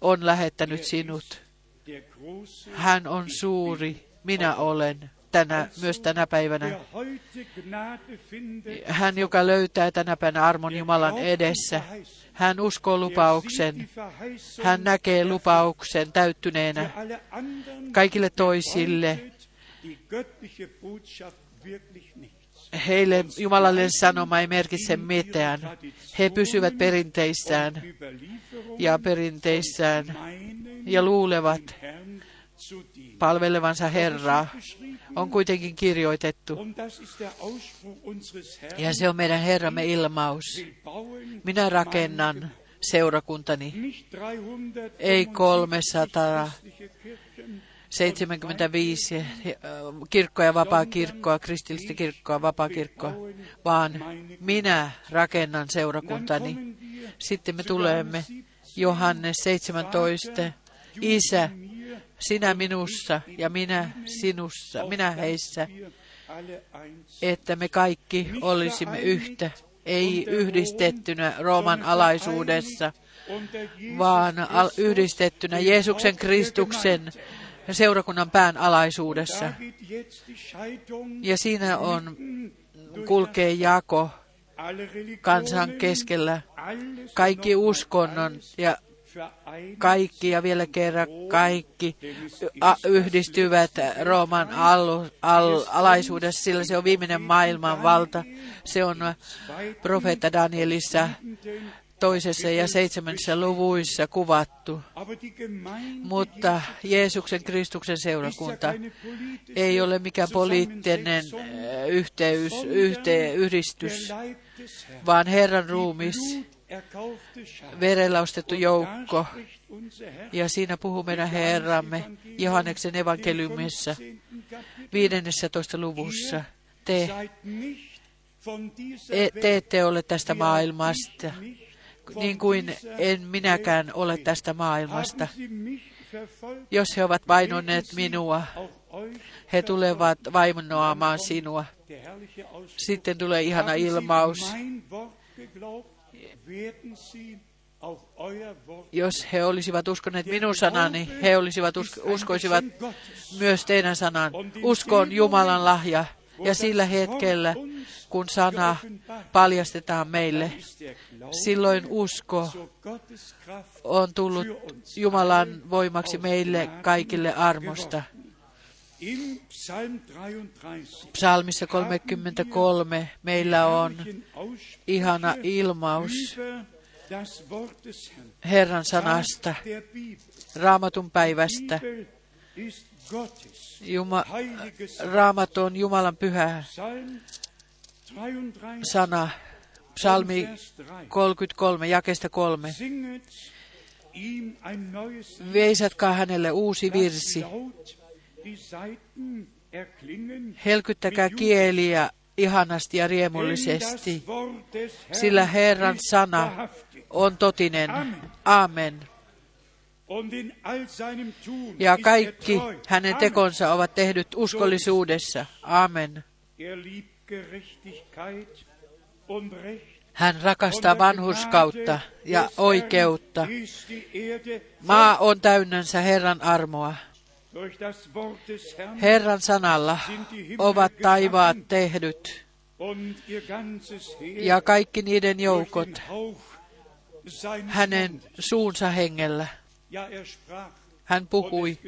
S1: on lähettänyt sinut. Hän on suuri, minä olen tänä, myös tänä päivänä. Hän, joka löytää tänä päivänä armon Jumalan edessä, hän uskoo lupauksen. Hän näkee lupauksen täyttyneenä kaikille toisille. Heille Jumalalle sanoma ei merkitse mitään. He pysyvät perinteissään ja perinteissään ja luulevat palvelevansa Herraa. On kuitenkin kirjoitettu. Ja se on meidän Herramme ilmaus. Minä rakennan seurakuntani, ei 375 kirkkoa vapaa kirkkoa, kristillistä kirkkoa, vapaa kirkkoa, vaan minä rakennan seurakuntani. Sitten me tulemme Johannes 17, Isä, sinä minussa ja minä sinussa, minä heissä, että me kaikki olisimme yhtä, ei yhdistettynä Rooman alaisuudessa, vaan yhdistettynä Jeesuksen Kristuksen seurakunnan pään alaisuudessa. Ja siinä on kulkee jako kansan keskellä, kaikki uskonnon ja kaikki ja vielä kerran kaikki yhdistyvät Rooman al, al, alaisuudessa, sillä se on viimeinen maailman valta. Se on profeetta Danielissa toisessa ja seitsemännessä luvuissa kuvattu. Mutta Jeesuksen Kristuksen seurakunta ei ole mikään poliittinen yhteys, yhte, yhdistys, vaan Herran ruumis, verellä ostettu joukko. Ja siinä puhuu meidän Herramme Johanneksen evankeliumissa 15. luvussa. Te, e, te ette ole tästä maailmasta, niin kuin en minäkään ole tästä maailmasta. Jos he ovat vainonneet minua, he tulevat vaimonoamaan sinua. Sitten tulee ihana ilmaus. Jos he olisivat uskoneet minun sanani, he olisivat uskoisivat myös teidän sanan. Usko on Jumalan lahja. Ja sillä hetkellä, kun sana paljastetaan meille, silloin usko on tullut Jumalan voimaksi meille kaikille armosta.
S2: Im Psalm 33
S1: Psalmissa 33 meillä on ihana ilmaus. Herran sanasta, raamatun päivästä. Juma, raamattu on Jumalan pyhä
S2: Psalm 33
S1: sana. Psalmi
S2: Vers 3.
S1: 33, jakesta 3.
S2: Singet ihm ein neues Lied,
S1: Veisatkaa hänelle uusi virsi. Helkyttäkää kieliä ihanasti ja riemullisesti, sillä Herran sana on totinen. Amen. Ja kaikki hänen tekonsa ovat tehdyt uskollisuudessa. Amen.
S2: Er.
S1: Hän rakastaa vanhurskautta ja oikeutta. Maa on täynnänsä Herran armoa. Herran sanalla ovat taivaat tehdyt ja kaikki niiden joukot hänen suunsa hengellä.
S2: Er
S1: Hän puhui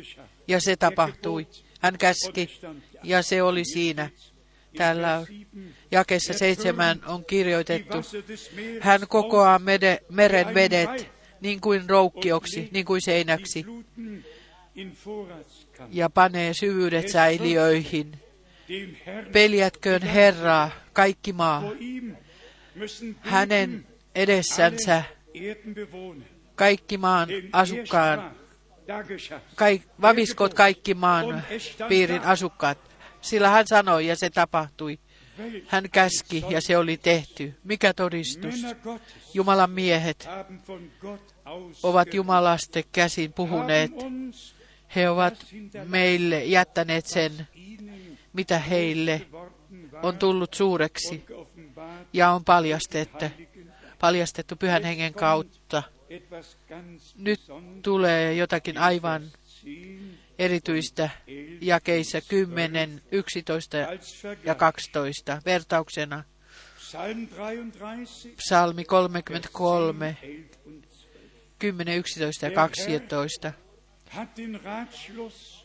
S1: ja se tapahtui. Hän käski ja se oli siinä. Täällä jakeessa seitsemän on kirjoitettu. Hän kokoaa mede, meren vedet niin kuin roukkioksi, niin kuin seinäksi, ja panee syvyydet säiliöihin. Peljätköön Herraa, kaikki maa. Hänen edessänsä kaikki maan asukkaan, kaik, vaviskot kaikki maan piirin asukkaat. Sillä hän sanoi ja se tapahtui. Hän käski ja se oli tehty. Mikä todistus? Jumalan miehet ovat Jumalasta käsin puhuneet. He ovat meille jättäneet sen, mitä heille on tullut suureksi ja on paljastettu, paljastettu pyhän hengen kautta. Nyt tulee jotakin aivan erityistä jakeissa 10, 11 ja 12 vertauksena. Psalmi 33, 10, 11 ja 12.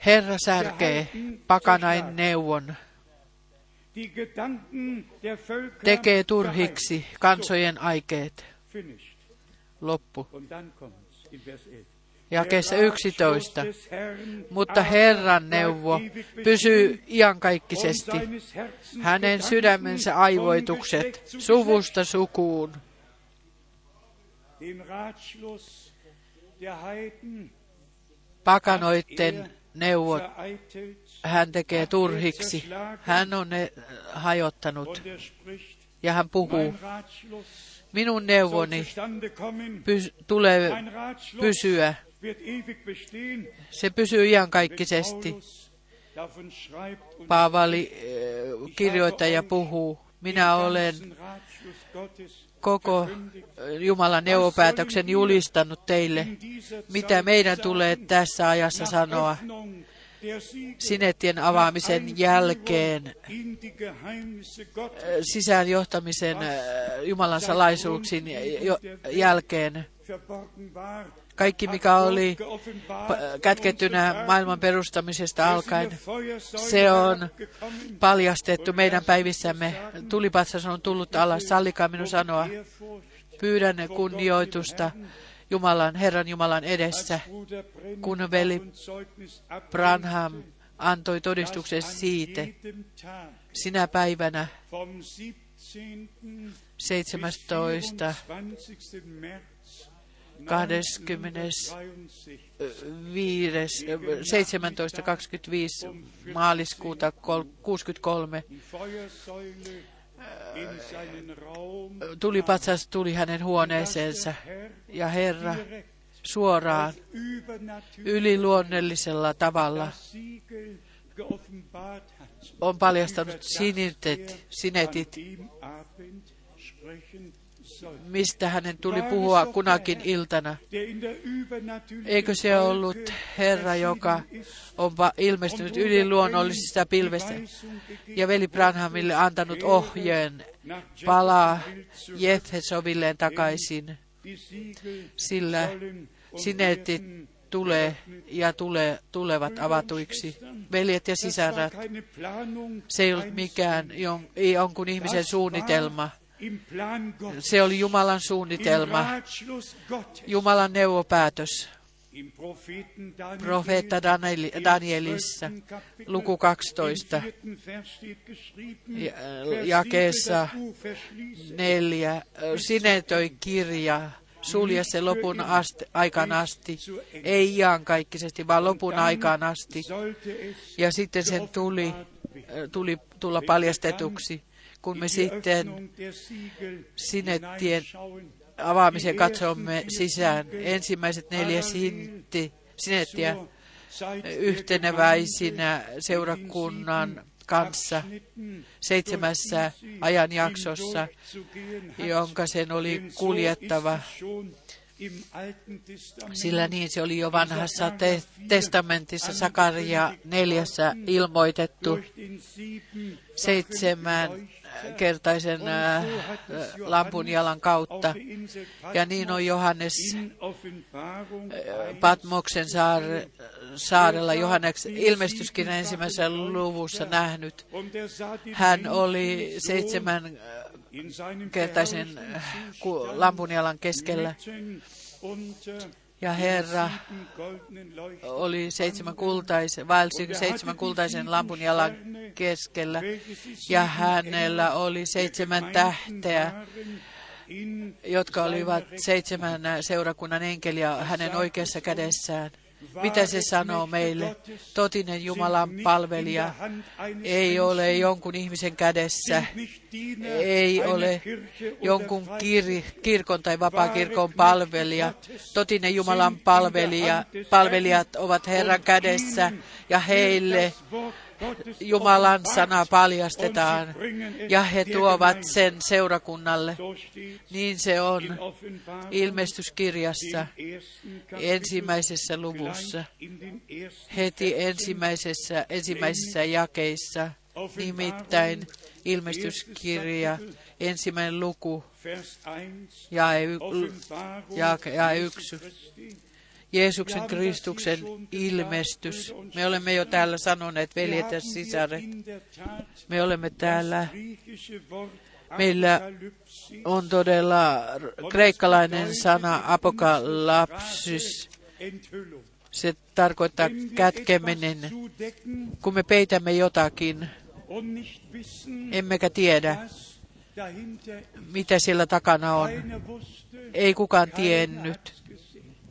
S1: Herra särkee pakanain neuvon, tekee turhiksi kansojen aikeet. Loppu. Jakeessa 11. Mutta Herran neuvo pysyy iankaikkisesti. Hänen sydämensä aivoitukset suvusta sukuun. Pakanoitten neuvot hän tekee turhiksi. Hän on ne hajottanut ja hän puhuu. Minun neuvoni pys- tulee pysyä. Se pysyy iankaikkisesti. Paavali äh, kirjoittaja puhuu. Minä olen koko Jumalan neuvopäätöksen julistanut teille, mitä meidän tulee tässä ajassa sanoa sinettien avaamisen jälkeen, sisään johtamisen Jumalan salaisuuksiin jälkeen. Kaikki, mikä oli kätkettynä maailman perustamisesta alkaen, se on paljastettu meidän päivissämme. Tulipatsas on tullut alas. Sallikaa minun sanoa. Pyydän kunnioitusta Jumalan, Herran Jumalan edessä, kun veli Branham antoi todistuksen siitä sinä päivänä 17. 25, 1725 maaliskuuta 63 tulipatsas tuli hänen huoneeseensa ja Herra suoraan yliluonnollisella tavalla on paljastanut sinetit, sinetit mistä hänen tuli puhua kunakin iltana. Eikö se ollut Herra, joka on ilmestynyt yliluonnollisista pilvestä ja veli Branhamille antanut ohjeen palaa Jefesovilleen takaisin, sillä sinetit tulee ja tulee, tulevat avatuiksi. Veljet ja sisarat, se ei ollut mikään jonkun ihmisen suunnitelma. Se oli Jumalan suunnitelma, Jumalan neuvopäätös. Profeetta Danielissa, luku 12, jakeessa neljä, sinetöi kirja, sulje se lopun asti, aikaan asti, ei iankaikkisesti, vaan lopun aikaan asti. Ja sitten sen tuli, tuli tulla paljastetuksi, kun me sitten sinettien avaamisen katsomme sisään. Ensimmäiset neljä sintti, sinettiä yhteneväisinä seurakunnan kanssa seitsemässä ajanjaksossa, jonka sen oli kuljettava. Sillä niin se oli jo vanhassa te- testamentissa Sakaria neljässä ilmoitettu seitsemän kertaisen lampun jalan kautta. Ja niin on Johannes Patmoksen saare, saarella Johannes ilmestyskirjan ensimmäisessä luvussa nähnyt. Hän oli seitsemän kertaisen lampunjalan keskellä. Ja Herra oli seitsemän kultaisen, vaelsi seitsemän kultaisen lampun jalan keskellä, ja hänellä oli seitsemän tähteä, jotka olivat seitsemän seurakunnan enkeliä hänen oikeassa kädessään. Mitä se sanoo meille? Totinen Jumalan palvelija ei ole jonkun ihmisen kädessä, ei ole jonkun kir- kirkon tai vapaakirkon palvelija. Totinen Jumalan palvelija, palvelijat ovat Herran kädessä ja heille Jumalan sana paljastetaan ja he tuovat sen seurakunnalle. Niin se on ilmestyskirjassa ensimmäisessä luvussa, heti ensimmäisessä, ensimmäisissä jakeissa, nimittäin ilmestyskirja, ensimmäinen luku, ja, y, ja, ja yksi. Jeesuksen Kristuksen ilmestys. Me olemme jo täällä sanoneet, veljet ja sisaret, me olemme täällä, meillä on todella kreikkalainen sana apokalapsys. Se tarkoittaa kätkeminen, kun me peitämme jotakin, emmekä tiedä, mitä siellä takana on. Ei kukaan tiennyt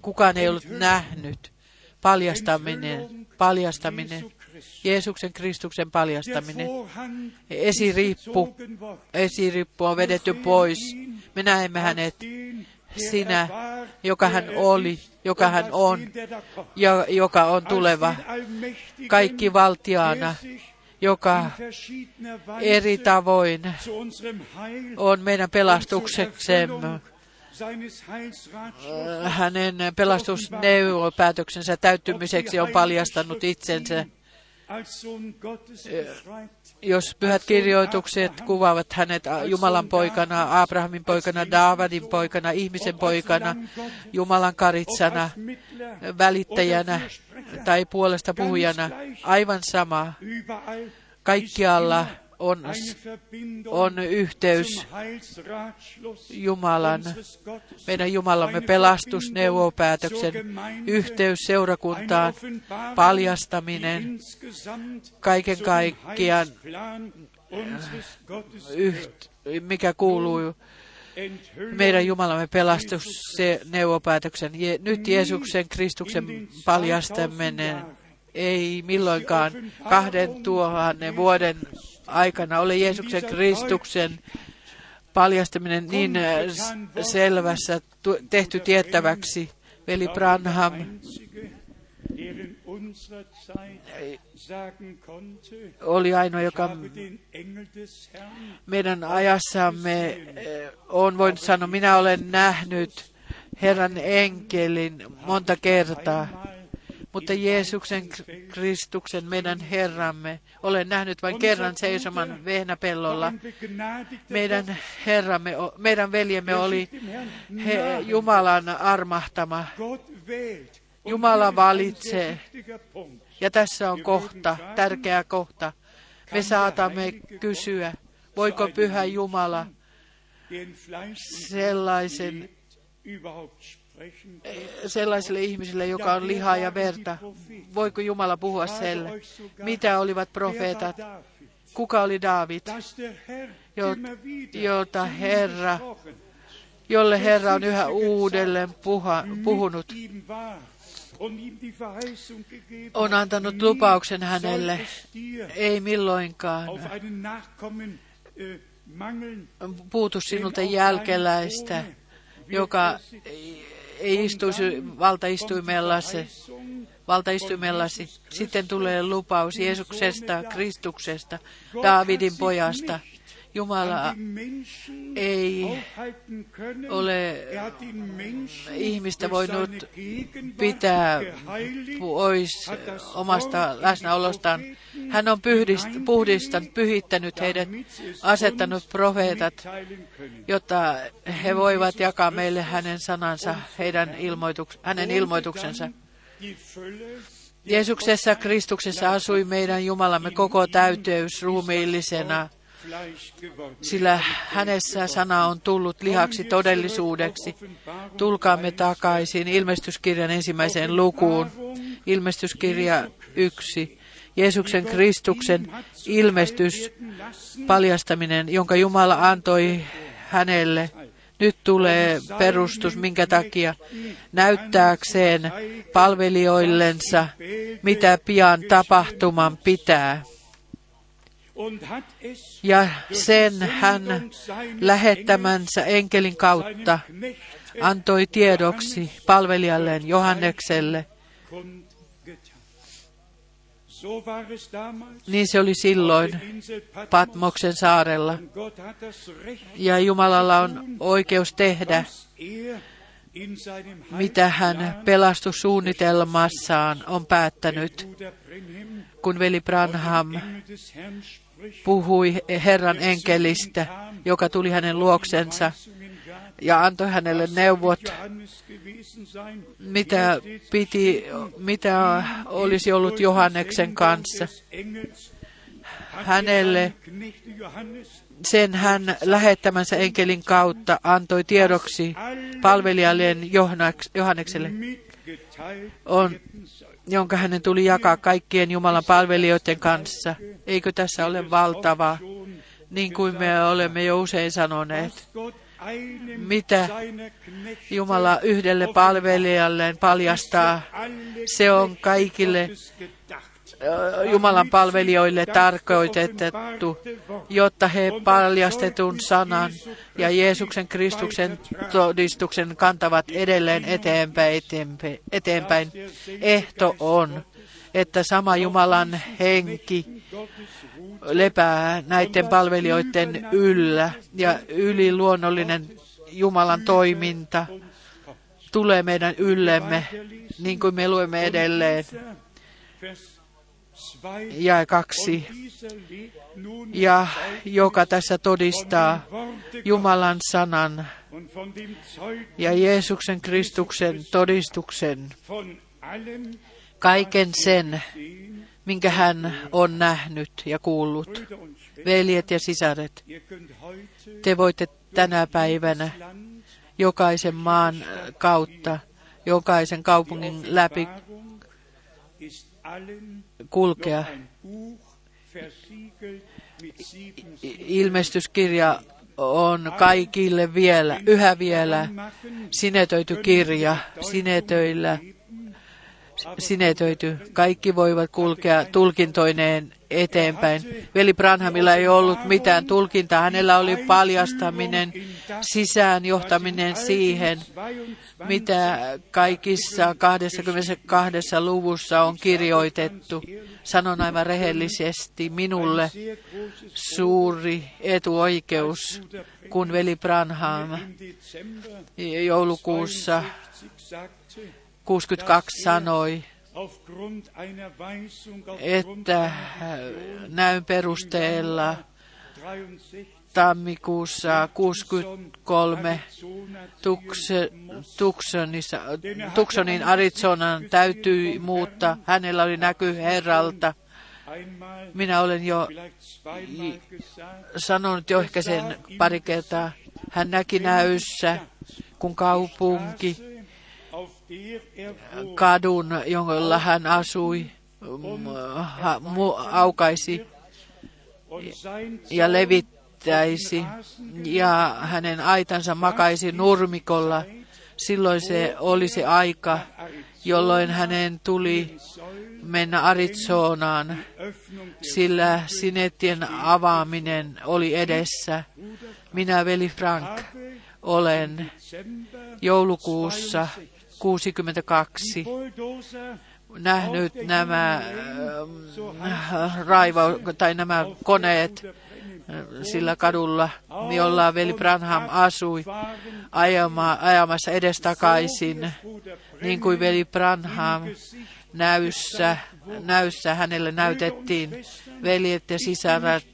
S1: kukaan ei ollut nähnyt. Paljastaminen, paljastaminen, Jeesuksen Kristuksen paljastaminen. Esiriippu, esiriippu on vedetty pois. Me näemme hänet, sinä, joka hän oli, joka hän on ja joka on tuleva. Kaikki valtiaana, joka eri tavoin on meidän pelastukseksemme hänen pelastusneuvopäätöksensä täyttymiseksi on paljastanut itsensä. Jos pyhät kirjoitukset kuvaavat hänet Jumalan poikana, Abrahamin poikana, Daavidin poikana, ihmisen poikana, Jumalan karitsana, välittäjänä tai puolesta puhujana, aivan sama. Kaikkialla on, on yhteys Jumalan, meidän Jumalamme pelastusneuvopäätöksen yhteys seurakuntaan, paljastaminen, kaiken kaikkiaan, yht, mikä kuuluu meidän Jumalamme pelastus, se neuvopäätöksen. Nyt Jeesuksen Kristuksen paljastaminen. Ei milloinkaan kahden tuhannen vuoden aikana ole Jeesuksen Kristuksen paljastaminen niin äh, selvässä tehty tiettäväksi. Veli Branham oli ainoa, joka meidän ajassamme äh, on voinut sanoa, minä olen nähnyt Herran enkelin monta kertaa mutta Jeesuksen Kristuksen, meidän Herramme, olen nähnyt vain kerran seisoman vehnäpellolla. Meidän Herramme, meidän veljemme oli he, Jumalan armahtama. Jumala valitsee. Ja tässä on kohta, tärkeä kohta. Me saatamme kysyä, voiko Pyhä Jumala sellaisen, sellaiselle ihmiselle, joka on lihaa ja verta, voiko Jumala puhua selle? Mitä olivat profeetat? Kuka oli David, jota Herra, jolle Herra on yhä uudelleen puha, puhunut? on antanut lupauksen hänelle, ei milloinkaan puutu sinulta jälkeläistä, joka ei istuisi valtaistuimellasi, valtaistuimellasi. Sitten tulee lupaus Jeesuksesta, Kristuksesta, Daavidin pojasta, Jumala ei ole ihmistä voinut pitää pois omasta läsnäolostaan. Hän on puhdistanut, pyhittänyt heidät, asettanut profeetat, jotta he voivat jakaa meille hänen sanansa, heidän ilmoituks, hänen ilmoituksensa. Jeesuksessa Kristuksessa asui meidän Jumalamme koko täyteys ruumiillisena sillä hänessä sana on tullut lihaksi todellisuudeksi. Tulkaamme takaisin ilmestyskirjan ensimmäiseen lukuun. Ilmestyskirja yksi. Jeesuksen Kristuksen ilmestys, paljastaminen, jonka Jumala antoi hänelle. Nyt tulee perustus, minkä takia näyttääkseen palvelijoillensa, mitä pian tapahtuman pitää ja sen hän lähettämänsä enkelin kautta antoi tiedoksi palvelijalleen Johannekselle. Niin se oli silloin Patmoksen saarella. Ja Jumalalla on oikeus tehdä, mitä hän pelastussuunnitelmassaan on päättänyt, kun veli Branham puhui Herran enkelistä, joka tuli hänen luoksensa ja antoi hänelle neuvot, mitä, piti, mitä olisi ollut Johanneksen kanssa. Hänelle sen hän lähettämänsä enkelin kautta antoi tiedoksi palvelijalleen Johannekselle, on jonka hänen tuli jakaa kaikkien Jumalan palvelijoiden kanssa. Eikö tässä ole valtava, niin kuin me olemme jo usein sanoneet, mitä Jumala yhdelle palvelijalleen paljastaa, se on kaikille Jumalan palvelijoille tarkoitettu, jotta he paljastetun sanan ja Jeesuksen Kristuksen todistuksen kantavat edelleen eteenpäin. eteenpäin. Ehto on, että sama Jumalan henki lepää näiden palvelijoiden yllä ja yliluonnollinen Jumalan toiminta tulee meidän yllemme, niin kuin me luemme edelleen ja kaksi, ja joka tässä todistaa Jumalan sanan ja Jeesuksen Kristuksen todistuksen, kaiken sen, minkä hän on nähnyt ja kuullut. Veljet ja sisaret, te voitte tänä päivänä jokaisen maan kautta, jokaisen kaupungin läpi kulkea. Ilmestyskirja on kaikille vielä, yhä vielä sinetöity kirja, sinetöillä, sinetöity. Kaikki voivat kulkea tulkintoineen eteenpäin. Veli Branhamilla ei ollut mitään tulkintaa. Hänellä oli paljastaminen, sisään johtaminen siihen, mitä kaikissa 22 luvussa on kirjoitettu. Sanon aivan rehellisesti minulle suuri etuoikeus, kun veli Branham joulukuussa 62 sanoi, että näyn perusteella tammikuussa 63 Tucsonissa, Tucsonin Arizonan täytyi muuttaa. Hänellä oli näky Herralta. Minä olen jo sanonut jo ehkä sen pari kertaa. Hän näki näyssä, kun kaupunki, kadun, jolla hän asui, mm, aukaisi ja levittäisi, ja hänen aitansa makaisi nurmikolla. Silloin se oli se aika, jolloin hänen tuli mennä Arizonaan, sillä sinettien avaaminen oli edessä. Minä, veli Frank, olen joulukuussa 62
S2: Bulldozer
S1: nähnyt nämä äh, raiva, tai nämä koneet äh, sillä kadulla, jolla veli Branham asui ajama, ajamassa edestakaisin, niin kuin veli Branham näyssä, näyssä hänelle näytettiin veljet ja sisaret,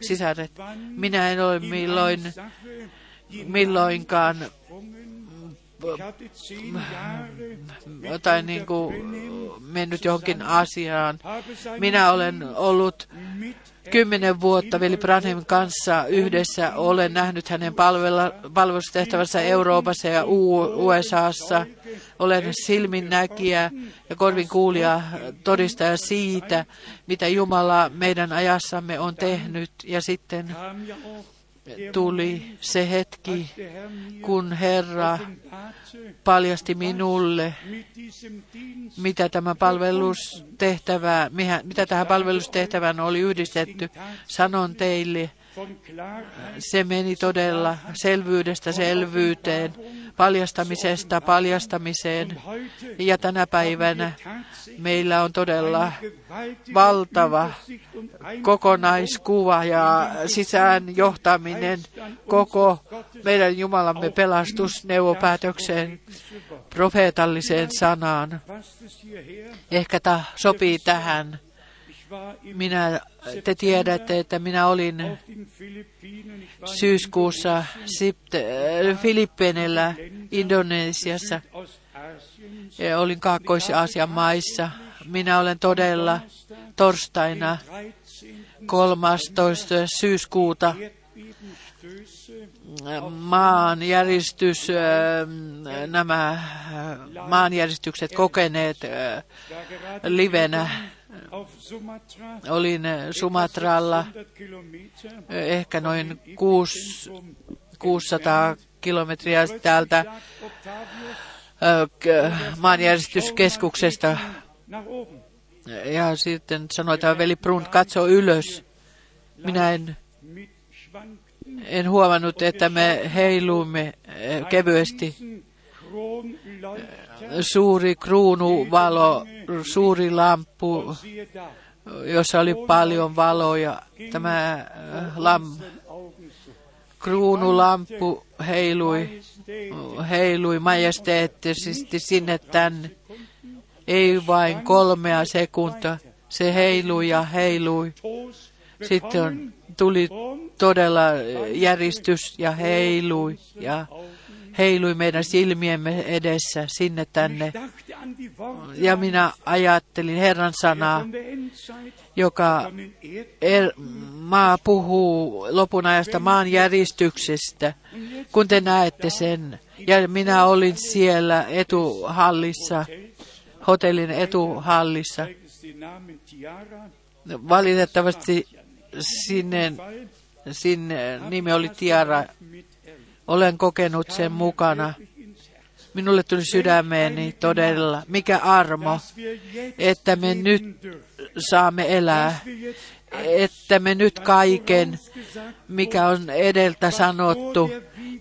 S1: sisaret. Minä en ole milloin, milloinkaan tai niin kuin mennyt johonkin asiaan. Minä olen ollut kymmenen vuotta veli Branhemin kanssa yhdessä. Olen nähnyt hänen palvelustehtävänsä Euroopassa ja USAssa. Olen silminnäkijä ja korvin kuulija todistaja siitä, mitä Jumala meidän ajassamme on tehnyt. Ja sitten tuli se hetki, kun Herra paljasti minulle, mitä tämä palvelustehtävä, mitä tähän palvelustehtävään oli yhdistetty. Sanon teille, se meni todella selvyydestä selvyyteen, paljastamisesta paljastamiseen. Ja tänä päivänä meillä on todella valtava kokonaiskuva ja sisään johtaminen koko meidän Jumalamme pelastusneuvopäätökseen, profeetalliseen sanaan. Ehkä tämä sopii tähän. Minä, te tiedätte, että minä olin syyskuussa äh, Filippiinillä Indonesiassa ja olin Kaakkois-Aasian maissa. Minä olen todella torstaina
S2: 13
S1: 13. syyskuuta maanjäristys, äh, nämä äh, maanjäristykset kokeneet livenä. Olin Sumatralla
S2: 100 Kilometer
S1: äh, ehkä noin kuus- 600 kilometriä täältä
S2: nach oben.
S1: Ja sitten sanoi tämä veli Brunt, katso ylös. Minä en, en huomannut, että me heiluimme äh, kevyesti. Suuri kruunuvalo, suuri
S2: da,
S1: jossa oli paljon valoja. Tämä äh, lam, kruunulamppu heilui, heilui majesteettisesti sinne tänne. Ei vain kolmea sekuntia. Se heilui ja heilui. Sitten tuli todella järistys ja heilui ja heilui meidän silmiemme edessä sinne tänne. Ja minä ajattelin Herran sanaa, joka
S2: Erd
S1: er, maa puhuu lopun ajasta maan järistyksestä, kun te näette sen. Ja minä olin siellä etuhallissa, hotellin etuhallissa. Valitettavasti sinne, sinne nimi oli Tiara. Olen kokenut sen mukana. Minulle tuli sydämeeni todella, mikä armo, että me nyt saamme elää, että me nyt kaiken, mikä on edeltä sanottu,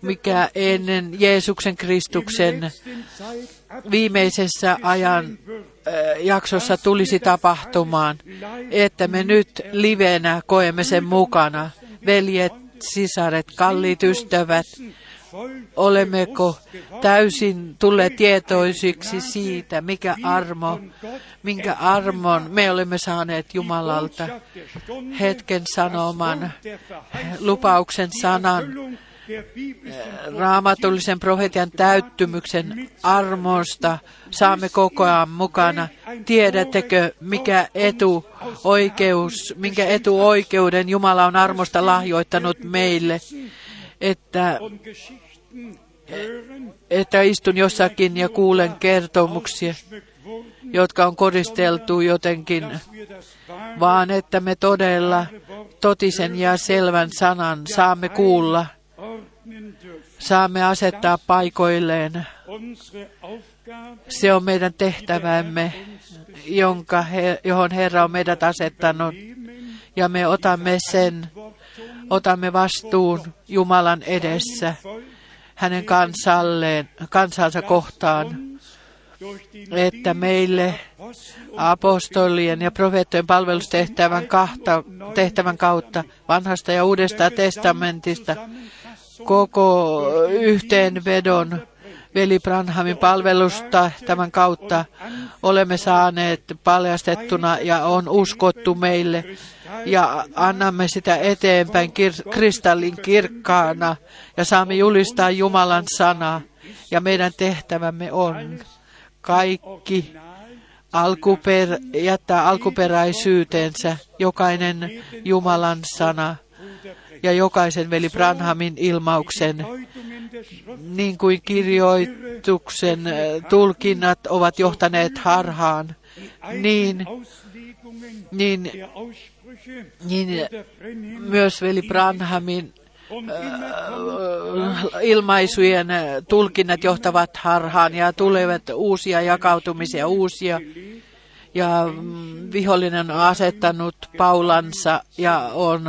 S1: mikä ennen Jeesuksen Kristuksen viimeisessä ajan äh, jaksossa tulisi tapahtumaan, että me nyt livenä koemme sen mukana. Veljet, sisaret, kalliit ystävät, olemmeko täysin tulleet tietoisiksi siitä, mikä armo, minkä armon me olemme saaneet Jumalalta hetken sanoman, lupauksen sanan raamatullisen profetian täyttymyksen armosta saamme koko ajan mukana. Tiedättekö, mikä etu oikeus, minkä etuoikeuden Jumala on armosta lahjoittanut meille, että, että istun jossakin ja kuulen kertomuksia, jotka on kodisteltu jotenkin, vaan että me todella totisen ja selvän sanan saamme kuulla saamme asettaa paikoilleen. Se on meidän tehtävämme, jonka johon Herra on meidät asettanut. Ja me otamme sen, otamme vastuun Jumalan edessä hänen kansalleen, kansansa kohtaan, että meille apostolien ja profeettojen palvelustehtävän kahta, tehtävän kautta vanhasta ja uudesta testamentista koko yhteenvedon veli Branhamin palvelusta tämän kautta. Olemme saaneet paljastettuna ja on uskottu meille. Ja annamme sitä eteenpäin kir- kristallin kirkkaana ja saamme julistaa Jumalan sanaa. Ja meidän tehtävämme on kaikki alkuper, jättää alkuperäisyytensä jokainen Jumalan sana ja jokaisen veli Branhamin ilmauksen, niin kuin kirjoituksen äh, tulkinnat ovat johtaneet harhaan, niin, niin, niin myös veli Branhamin äh, ilmaisujen äh, tulkinnat johtavat harhaan ja tulevat uusia jakautumisia, uusia ja mm, vihollinen on asettanut paulansa ja on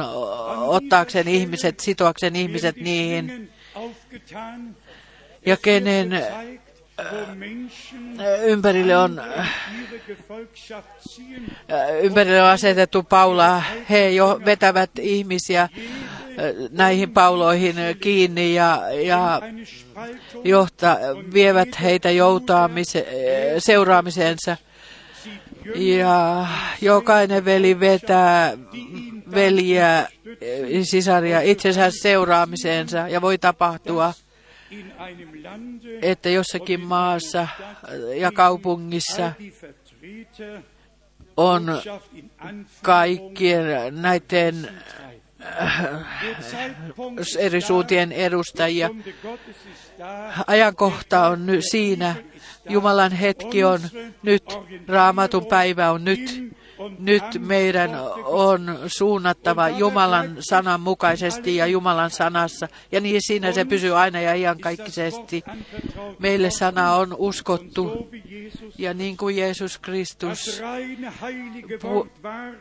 S1: ottaakseen ihmiset, sitoakseen ihmiset niihin. Ja kenen ympärille on, ympärille on asetettu Paula, he jo vetävät ihmisiä näihin pauloihin kiinni ja, ja johta, vievät heitä joutaamise, seuraamiseensa. Ja jokainen veli vetää veliä, sisaria itsensä seuraamiseensa ja voi tapahtua, että jossakin maassa ja kaupungissa on kaikkien näiden eri suuntien edustajia. Ajankohta on nyt siinä, Jumalan hetki on nyt, raamatun päivä on nyt. Nyt meidän on suunnattava Jumalan sanan mukaisesti ja Jumalan sanassa. Ja niin siinä se pysyy aina ja iankaikkisesti. Meille sana on uskottu. Ja niin kuin Jeesus Kristus pu-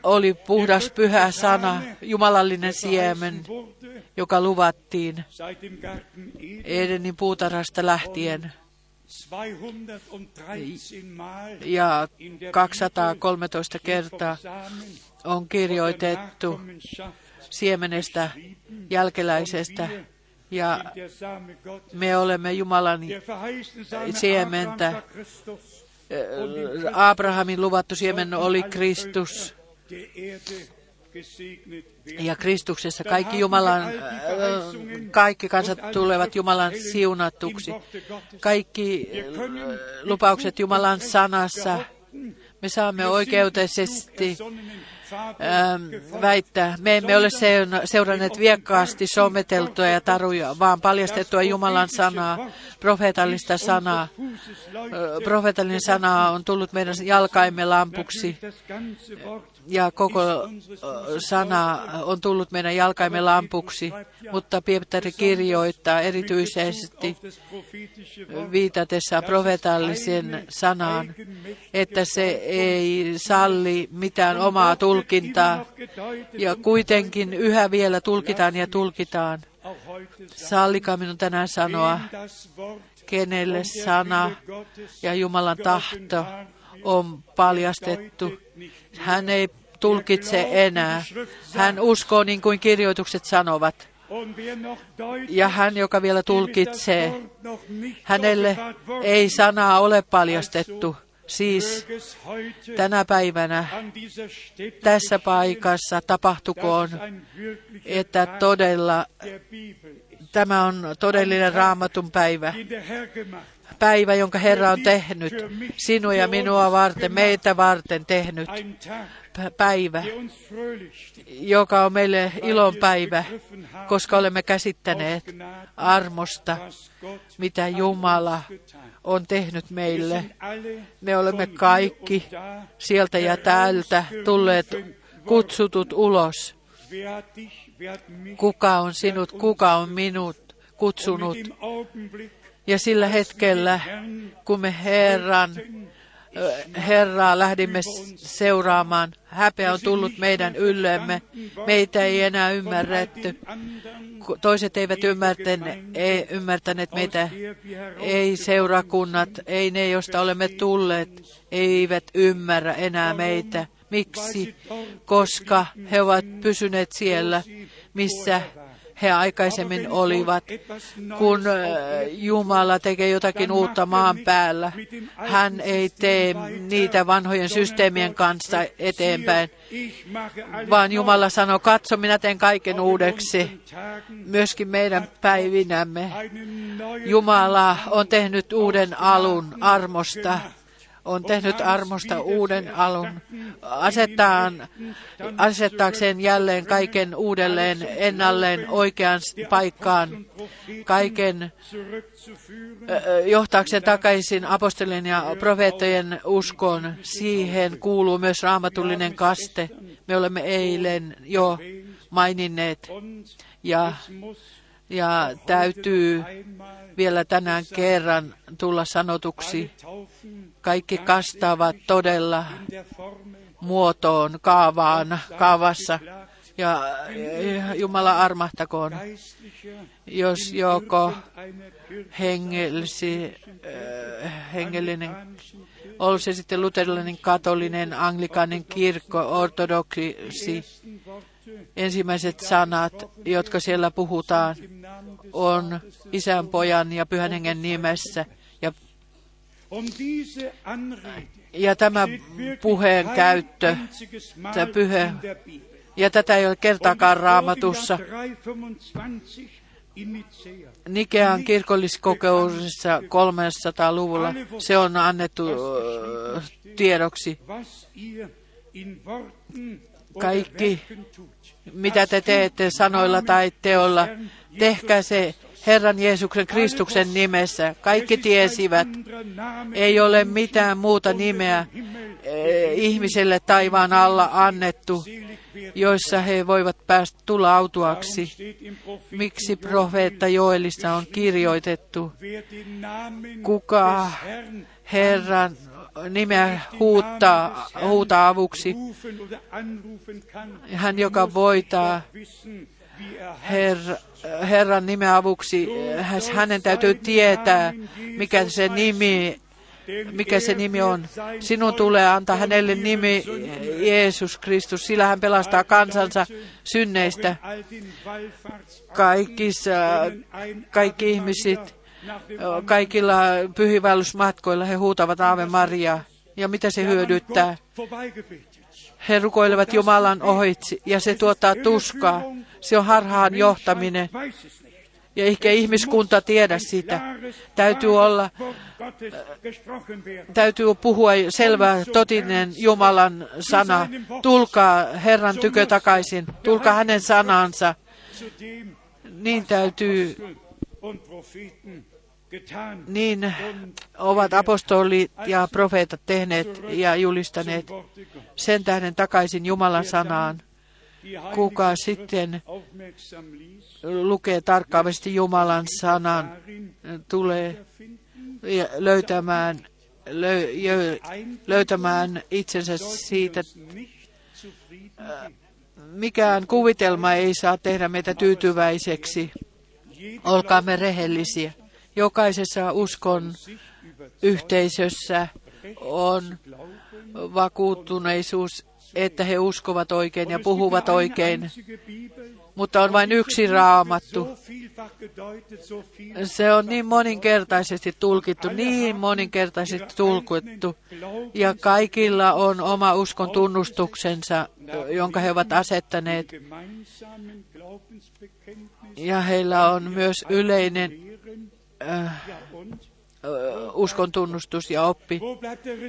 S1: oli puhdas pyhä sana, jumalallinen siemen, joka luvattiin Edenin puutarhasta lähtien ja 213 kertaa on kirjoitettu siemenestä jälkeläisestä ja me olemme Jumalan siementä. Abrahamin luvattu siemen oli Kristus. Ja Kristuksessa kaikki, Jumalan, kaikki kansat tulevat Jumalan siunatuksi. Kaikki lupaukset Jumalan sanassa me saamme oikeutisesti väittää. Me emme ole seuranneet viekkaasti someteltua ja taruja, vaan paljastettua Jumalan sanaa, profeetallista sanaa. Profeetallinen sana on tullut meidän jalkaimme lampuksi ja koko sana on tullut meidän jalkaimme lampuksi, mutta Pietari kirjoittaa erityisesti viitatessa profetallisen sanaan, että se ei salli mitään omaa tulkintaa, ja kuitenkin yhä vielä tulkitaan ja tulkitaan. Sallikaa minun tänään sanoa, kenelle sana ja Jumalan tahto on paljastettu. Hän ei tulkitse enää. Hän uskoo niin kuin kirjoitukset sanovat. Ja hän, joka vielä tulkitsee, hänelle ei sanaa ole paljastettu. Siis tänä päivänä tässä paikassa tapahtukoon, että todella Tämä on todellinen raamatun päivä. Päivä, jonka Herra on tehnyt. Sinua ja minua varten, meitä varten tehnyt. Päivä, joka on meille ilon päivä, koska olemme käsittäneet armosta, mitä Jumala. On tehnyt meille. Me olemme kaikki sieltä ja täältä tulleet kutsutut ulos. Kuka on sinut, kuka on minut kutsunut. Ja sillä hetkellä, kun me Herran, Herraa lähdimme seuraamaan, häpeä on tullut meidän yllemme. Meitä ei enää ymmärretty. Toiset eivät ymmärtäneet, ei ymmärtäneet meitä, ei seurakunnat, ei ne, joista olemme tulleet, eivät ymmärrä enää meitä. Miksi? Koska he ovat pysyneet siellä, missä he aikaisemmin olivat. Kun Jumala tekee jotakin uutta maan päällä, hän ei tee niitä vanhojen systeemien kanssa eteenpäin, vaan Jumala sanoo, katso, minä teen kaiken uudeksi, myöskin meidän päivinämme. Jumala on tehnyt uuden alun armosta, on tehnyt armosta uuden alun, asettaan, asettaakseen jälleen kaiken uudelleen ennalleen oikeaan paikkaan, kaiken johtaakseen takaisin apostolien ja profeettojen uskoon. Siihen kuuluu myös raamatullinen kaste. Me olemme eilen jo maininneet ja, ja täytyy vielä tänään kerran tulla sanotuksi. Kaikki kastaavat todella muotoon, kaavaan, kaavassa. Ja Jumala armahtakoon, jos joko hengellisi, äh, hengellinen, on se sitten luterilainen, katolinen, anglikainen kirkko, ortodoksi, ensimmäiset sanat, jotka siellä puhutaan, on isän, pojan ja pyhän hengen nimessä. Ja, ja tämä puheen käyttö, tämä
S2: Bibel.
S1: ja tätä ei ole kertaakaan raamatussa.
S2: Und es wurde im Jahr 325 in Nicea
S1: Nikean kirkolliskokeudessa 300-luvulla se on annettu tiedoksi. Kaikki, mitä te teette sanoilla tai teolla, tehkää se Herran Jeesuksen Kristuksen nimessä. Kaikki tiesivät, ei ole mitään muuta nimeä eh, ihmiselle taivaan alla annettu, joissa he voivat päästä tulla autuaksi. Miksi profeetta Joelissa on kirjoitettu, kuka Herran nimeä huuttaa, huutaa avuksi, hän joka voitaa Her, Herran nimeä avuksi, hänen täytyy tietää, mikä se nimi mikä se nimi on. Sinun tulee antaa hänelle nimi Jeesus Kristus, sillä hän pelastaa kansansa synneistä. Kaikissa, kaikki ihmiset, kaikilla pyhivälysmatkoilla he huutavat Aave Maria. Ja mitä se hyödyttää? He rukoilevat Jumalan ohitse ja se tuottaa tuskaa. Se on harhaan johtaminen. Ja ehkä ihmiskunta tiedä sitä. Täytyy olla, täytyy puhua selvä, totinen Jumalan sana. Tulkaa Herran tykö takaisin. Tulkaa hänen sanansa. Niin täytyy, niin ovat apostolit ja profeetat tehneet ja julistaneet sen tähden takaisin Jumalan sanaan. Kuka sitten lukee tarkkaavasti Jumalan sanan, tulee löytämään, löytämään itsensä siitä. Mikään kuvitelma ei saa tehdä meitä tyytyväiseksi. Olkaamme rehellisiä. Jokaisessa uskon yhteisössä on vakuuttuneisuus, että he uskovat oikein ja puhuvat oikein. Mutta on vain yksi raamattu. Se on niin moninkertaisesti tulkittu, niin moninkertaisesti tulkittu. Ja kaikilla on oma uskon tunnustuksensa, jonka he ovat asettaneet. Ja heillä on myös yleinen äh, uskon tunnustus ja oppi.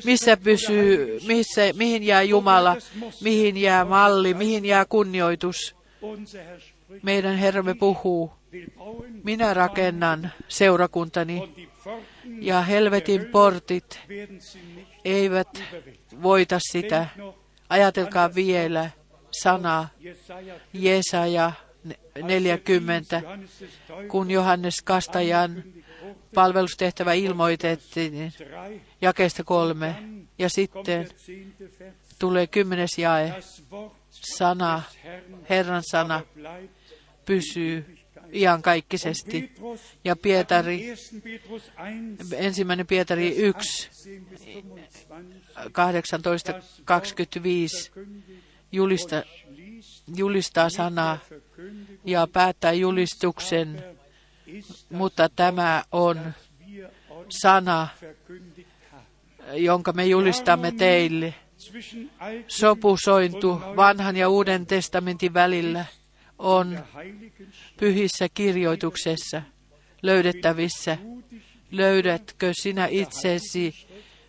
S1: Missä pysyy, missä, mihin jää Jumala, mihin jää malli, mihin jää kunnioitus. Meidän Herramme puhuu. Minä rakennan seurakuntani ja helvetin portit eivät voita sitä. Ajatelkaa vielä sana Jesaja 40, kun Johannes Kastajan palvelustehtävä ilmoitettiin jakeesta kolme. Ja sitten tulee kymmenes jae. Sana, Herran sana, pysyy iankaikkisesti. Ja Pietari, ensimmäinen Pietari 1, 18.25 julista, julistaa sanaa ja päättää julistuksen, mutta tämä on sana, jonka me julistamme teille. Sopusointu vanhan ja uuden testamentin välillä on pyhissä kirjoituksessa löydettävissä. Löydätkö sinä itsesi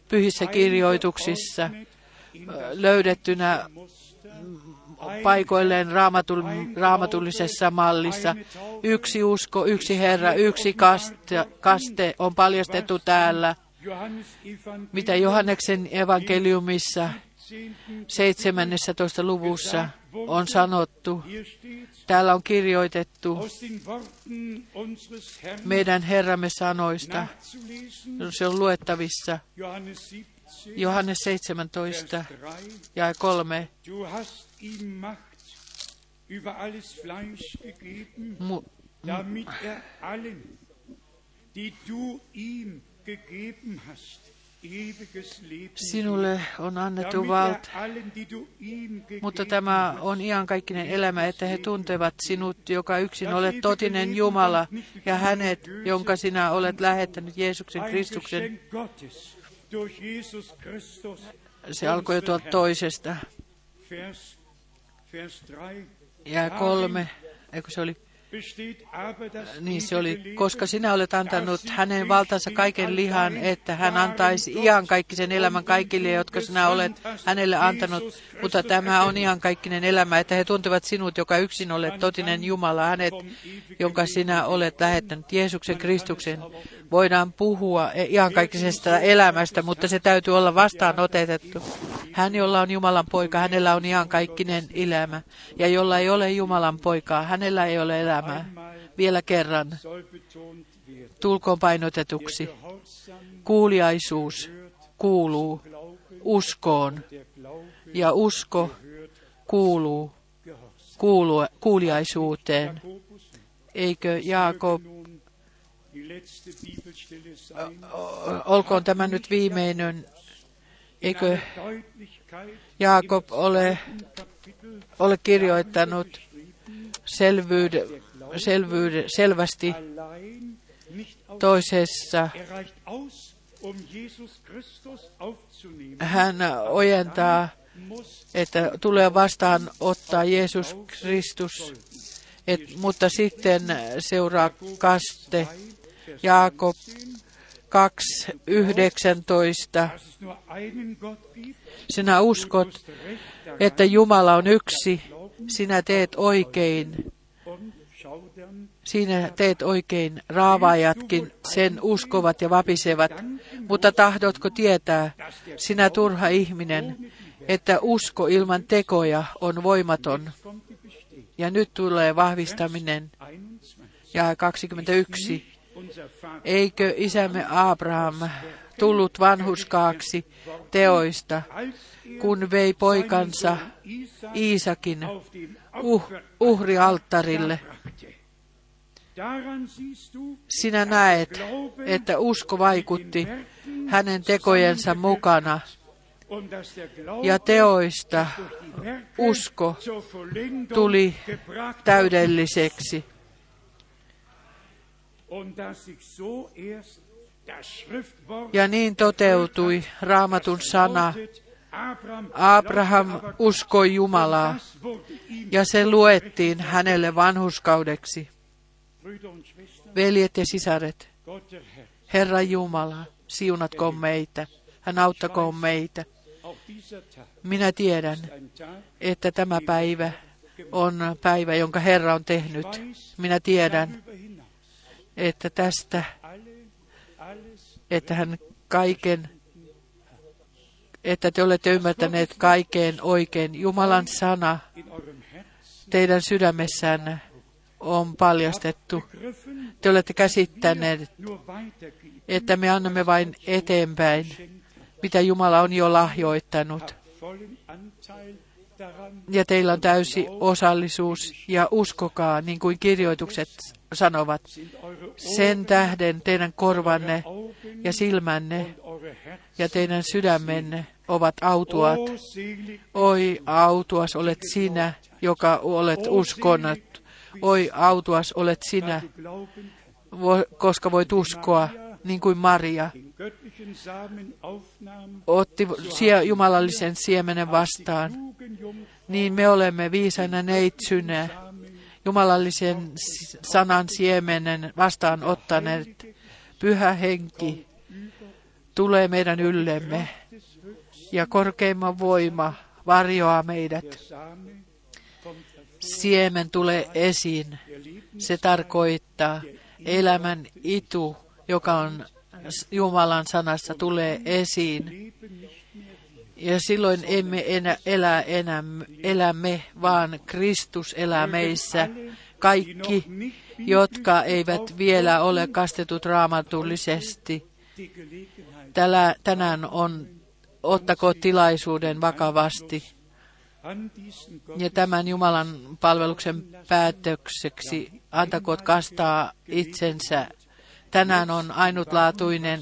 S1: pyhissä kirjoituksissa löydettynä paikoilleen raamatul, raamatullisessa mallissa. Yksi usko, yksi Herra, yksi kaste, kaste on paljastettu täällä, mitä Johanneksen evankeliumissa 17. luvussa on sanottu. Täällä on kirjoitettu meidän Herramme sanoista. Se on luettavissa. Johannes 17 ja 3. Mu,
S2: er
S1: Sinulle on annettu valta, mutta tämä on iankaikkinen elämä, että he tuntevat sinut, joka yksin olet totinen Jumala, ja hänet, jonka sinä olet lähettänyt Jeesuksen Kristuksen. Se alkoi jo tuolta toisesta. Ja kolme, eikö se oli niin se oli, koska sinä olet antanut hänen valtansa kaiken lihan, että hän antaisi iankaikkisen elämän kaikille, jotka sinä olet hänelle antanut. Mutta tämä on iankaikkinen elämä, että he tuntevat sinut, joka yksin olet totinen Jumala, hänet, jonka sinä olet lähettänyt, Jeesuksen Kristuksen. Voidaan puhua iankaikkisesta elämästä, mutta se täytyy olla vastaanotettu. Hän, jolla on Jumalan poika, hänellä on iankaikkinen elämä. Ja jolla ei ole Jumalan poikaa, hänellä ei ole elämää elämää. Vielä kerran tulkoon painotetuksi. Kuuliaisuus kuuluu uskoon ja usko kuuluu kuulu, kuuliaisuuteen. Eikö Jaakob, olkoon tämä nyt viimeinen, eikö Jaakob ole, ole kirjoittanut selvyyden, selvästi toisessa hän ojentaa, että tulee vastaan ottaa Jeesus Kristus, et, mutta sitten seuraa kaste Jaakob 2.19. Sinä uskot, että Jumala on yksi, sinä teet oikein. Siinä teet oikein, raavaajatkin sen uskovat ja vapisevat. Mutta tahdotko tietää, sinä turha ihminen, että usko ilman tekoja on voimaton. Ja nyt tulee vahvistaminen. Ja 21. Eikö isämme Abraham tullut vanhuskaaksi teoista, kun vei poikansa Iisakin uh, uhrialttarille? Sinä näet, että usko vaikutti hänen tekojensa mukana ja teoista usko tuli täydelliseksi. Ja niin toteutui raamatun sana. Abraham uskoi Jumalaa ja se luettiin hänelle vanhuskaudeksi. Veljet ja sisaret, Herra Jumala, siunatkoon meitä. Hän auttakoon meitä. Minä tiedän, että tämä päivä on päivä, jonka Herra on tehnyt. Minä tiedän, että tästä, että hän kaiken, että te olette ymmärtäneet kaiken oikein. Jumalan sana teidän sydämessänne on paljastettu. Te olette käsittäneet, että me annamme vain eteenpäin, mitä Jumala on jo lahjoittanut. Ja teillä on täysi osallisuus ja uskokaa, niin kuin kirjoitukset sanovat. Sen tähden teidän korvanne ja silmänne ja teidän sydämenne ovat autuat. Oi, autuas olet sinä, joka olet uskonut. Oi, autuas olet sinä, koska voit uskoa, niin kuin Maria otti jumalallisen siemenen vastaan. Niin me olemme viisaina neitsynä, jumalallisen sanan siemenen vastaan ottaneet. Pyhä henki tulee meidän yllemme ja korkeimman voima varjoaa meidät. Siemen tulee esiin. Se tarkoittaa elämän itu, joka on Jumalan sanassa, tulee esiin. Ja silloin emme enää elä enää elä me, vaan Kristus elää meissä. Kaikki, jotka eivät vielä ole kastetut raamatullisesti, tällä, tänään on, ottako tilaisuuden vakavasti. Ja tämän Jumalan palveluksen päätökseksi antakoot kastaa itsensä. Tänään on ainutlaatuinen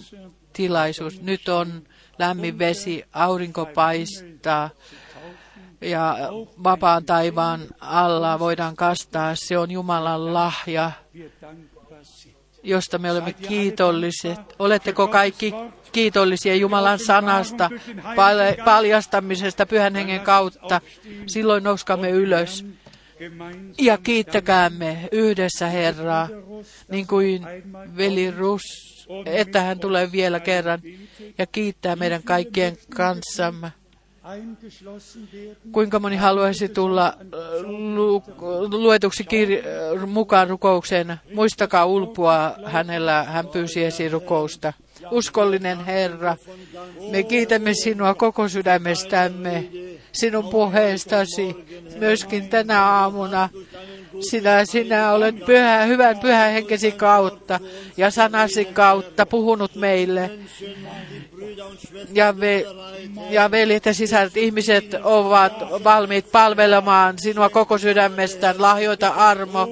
S1: tilaisuus. Nyt on lämmin vesi, aurinko paistaa ja vapaan taivaan alla voidaan kastaa. Se on Jumalan lahja, josta me olemme kiitolliset. Oletteko kaikki kiitollisia Jumalan sanasta, pal- paljastamisesta pyhän hengen kautta? Silloin nouskamme ylös ja kiittäkäämme yhdessä Herraa, niin kuin veli Rus, että hän tulee vielä kerran ja kiittää meidän kaikkien kanssamme. Kuinka moni haluaisi tulla äh, lu- luetuksi kir- mukaan rukoukseen? Muistakaa ulpua hänellä, hän pyysi esiin rukousta. Uskollinen Herra, me kiitämme sinua koko sydämestämme, sinun puheestasi, myöskin tänä aamuna. Sinä, sinä olet pyhä, hyvän pyhän henkesi kautta ja sanasi kautta puhunut meille. Ja, ve, ja veljet ja sisaret, ihmiset ovat valmiit palvelemaan sinua koko sydämestään. Lahjoita armo.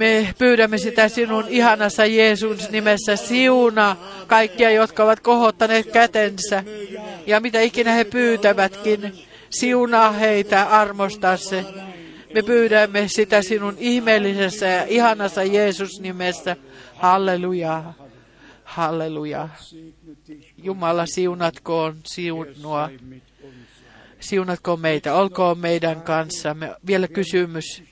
S1: Me pyydämme sitä sinun ihanassa Jeesus nimessä siuna kaikkia, jotka ovat kohottaneet kätensä. Ja mitä ikinä he pyytävätkin, siunaa heitä armostasi. Me pyydämme sitä sinun ihmeellisessä ja ihanassa Jeesus nimessä. Halleluja. Halleluja. Jumala siunatkoon siunua. Siunatkoon meitä. Olkoon meidän kanssamme. Vielä kysymys.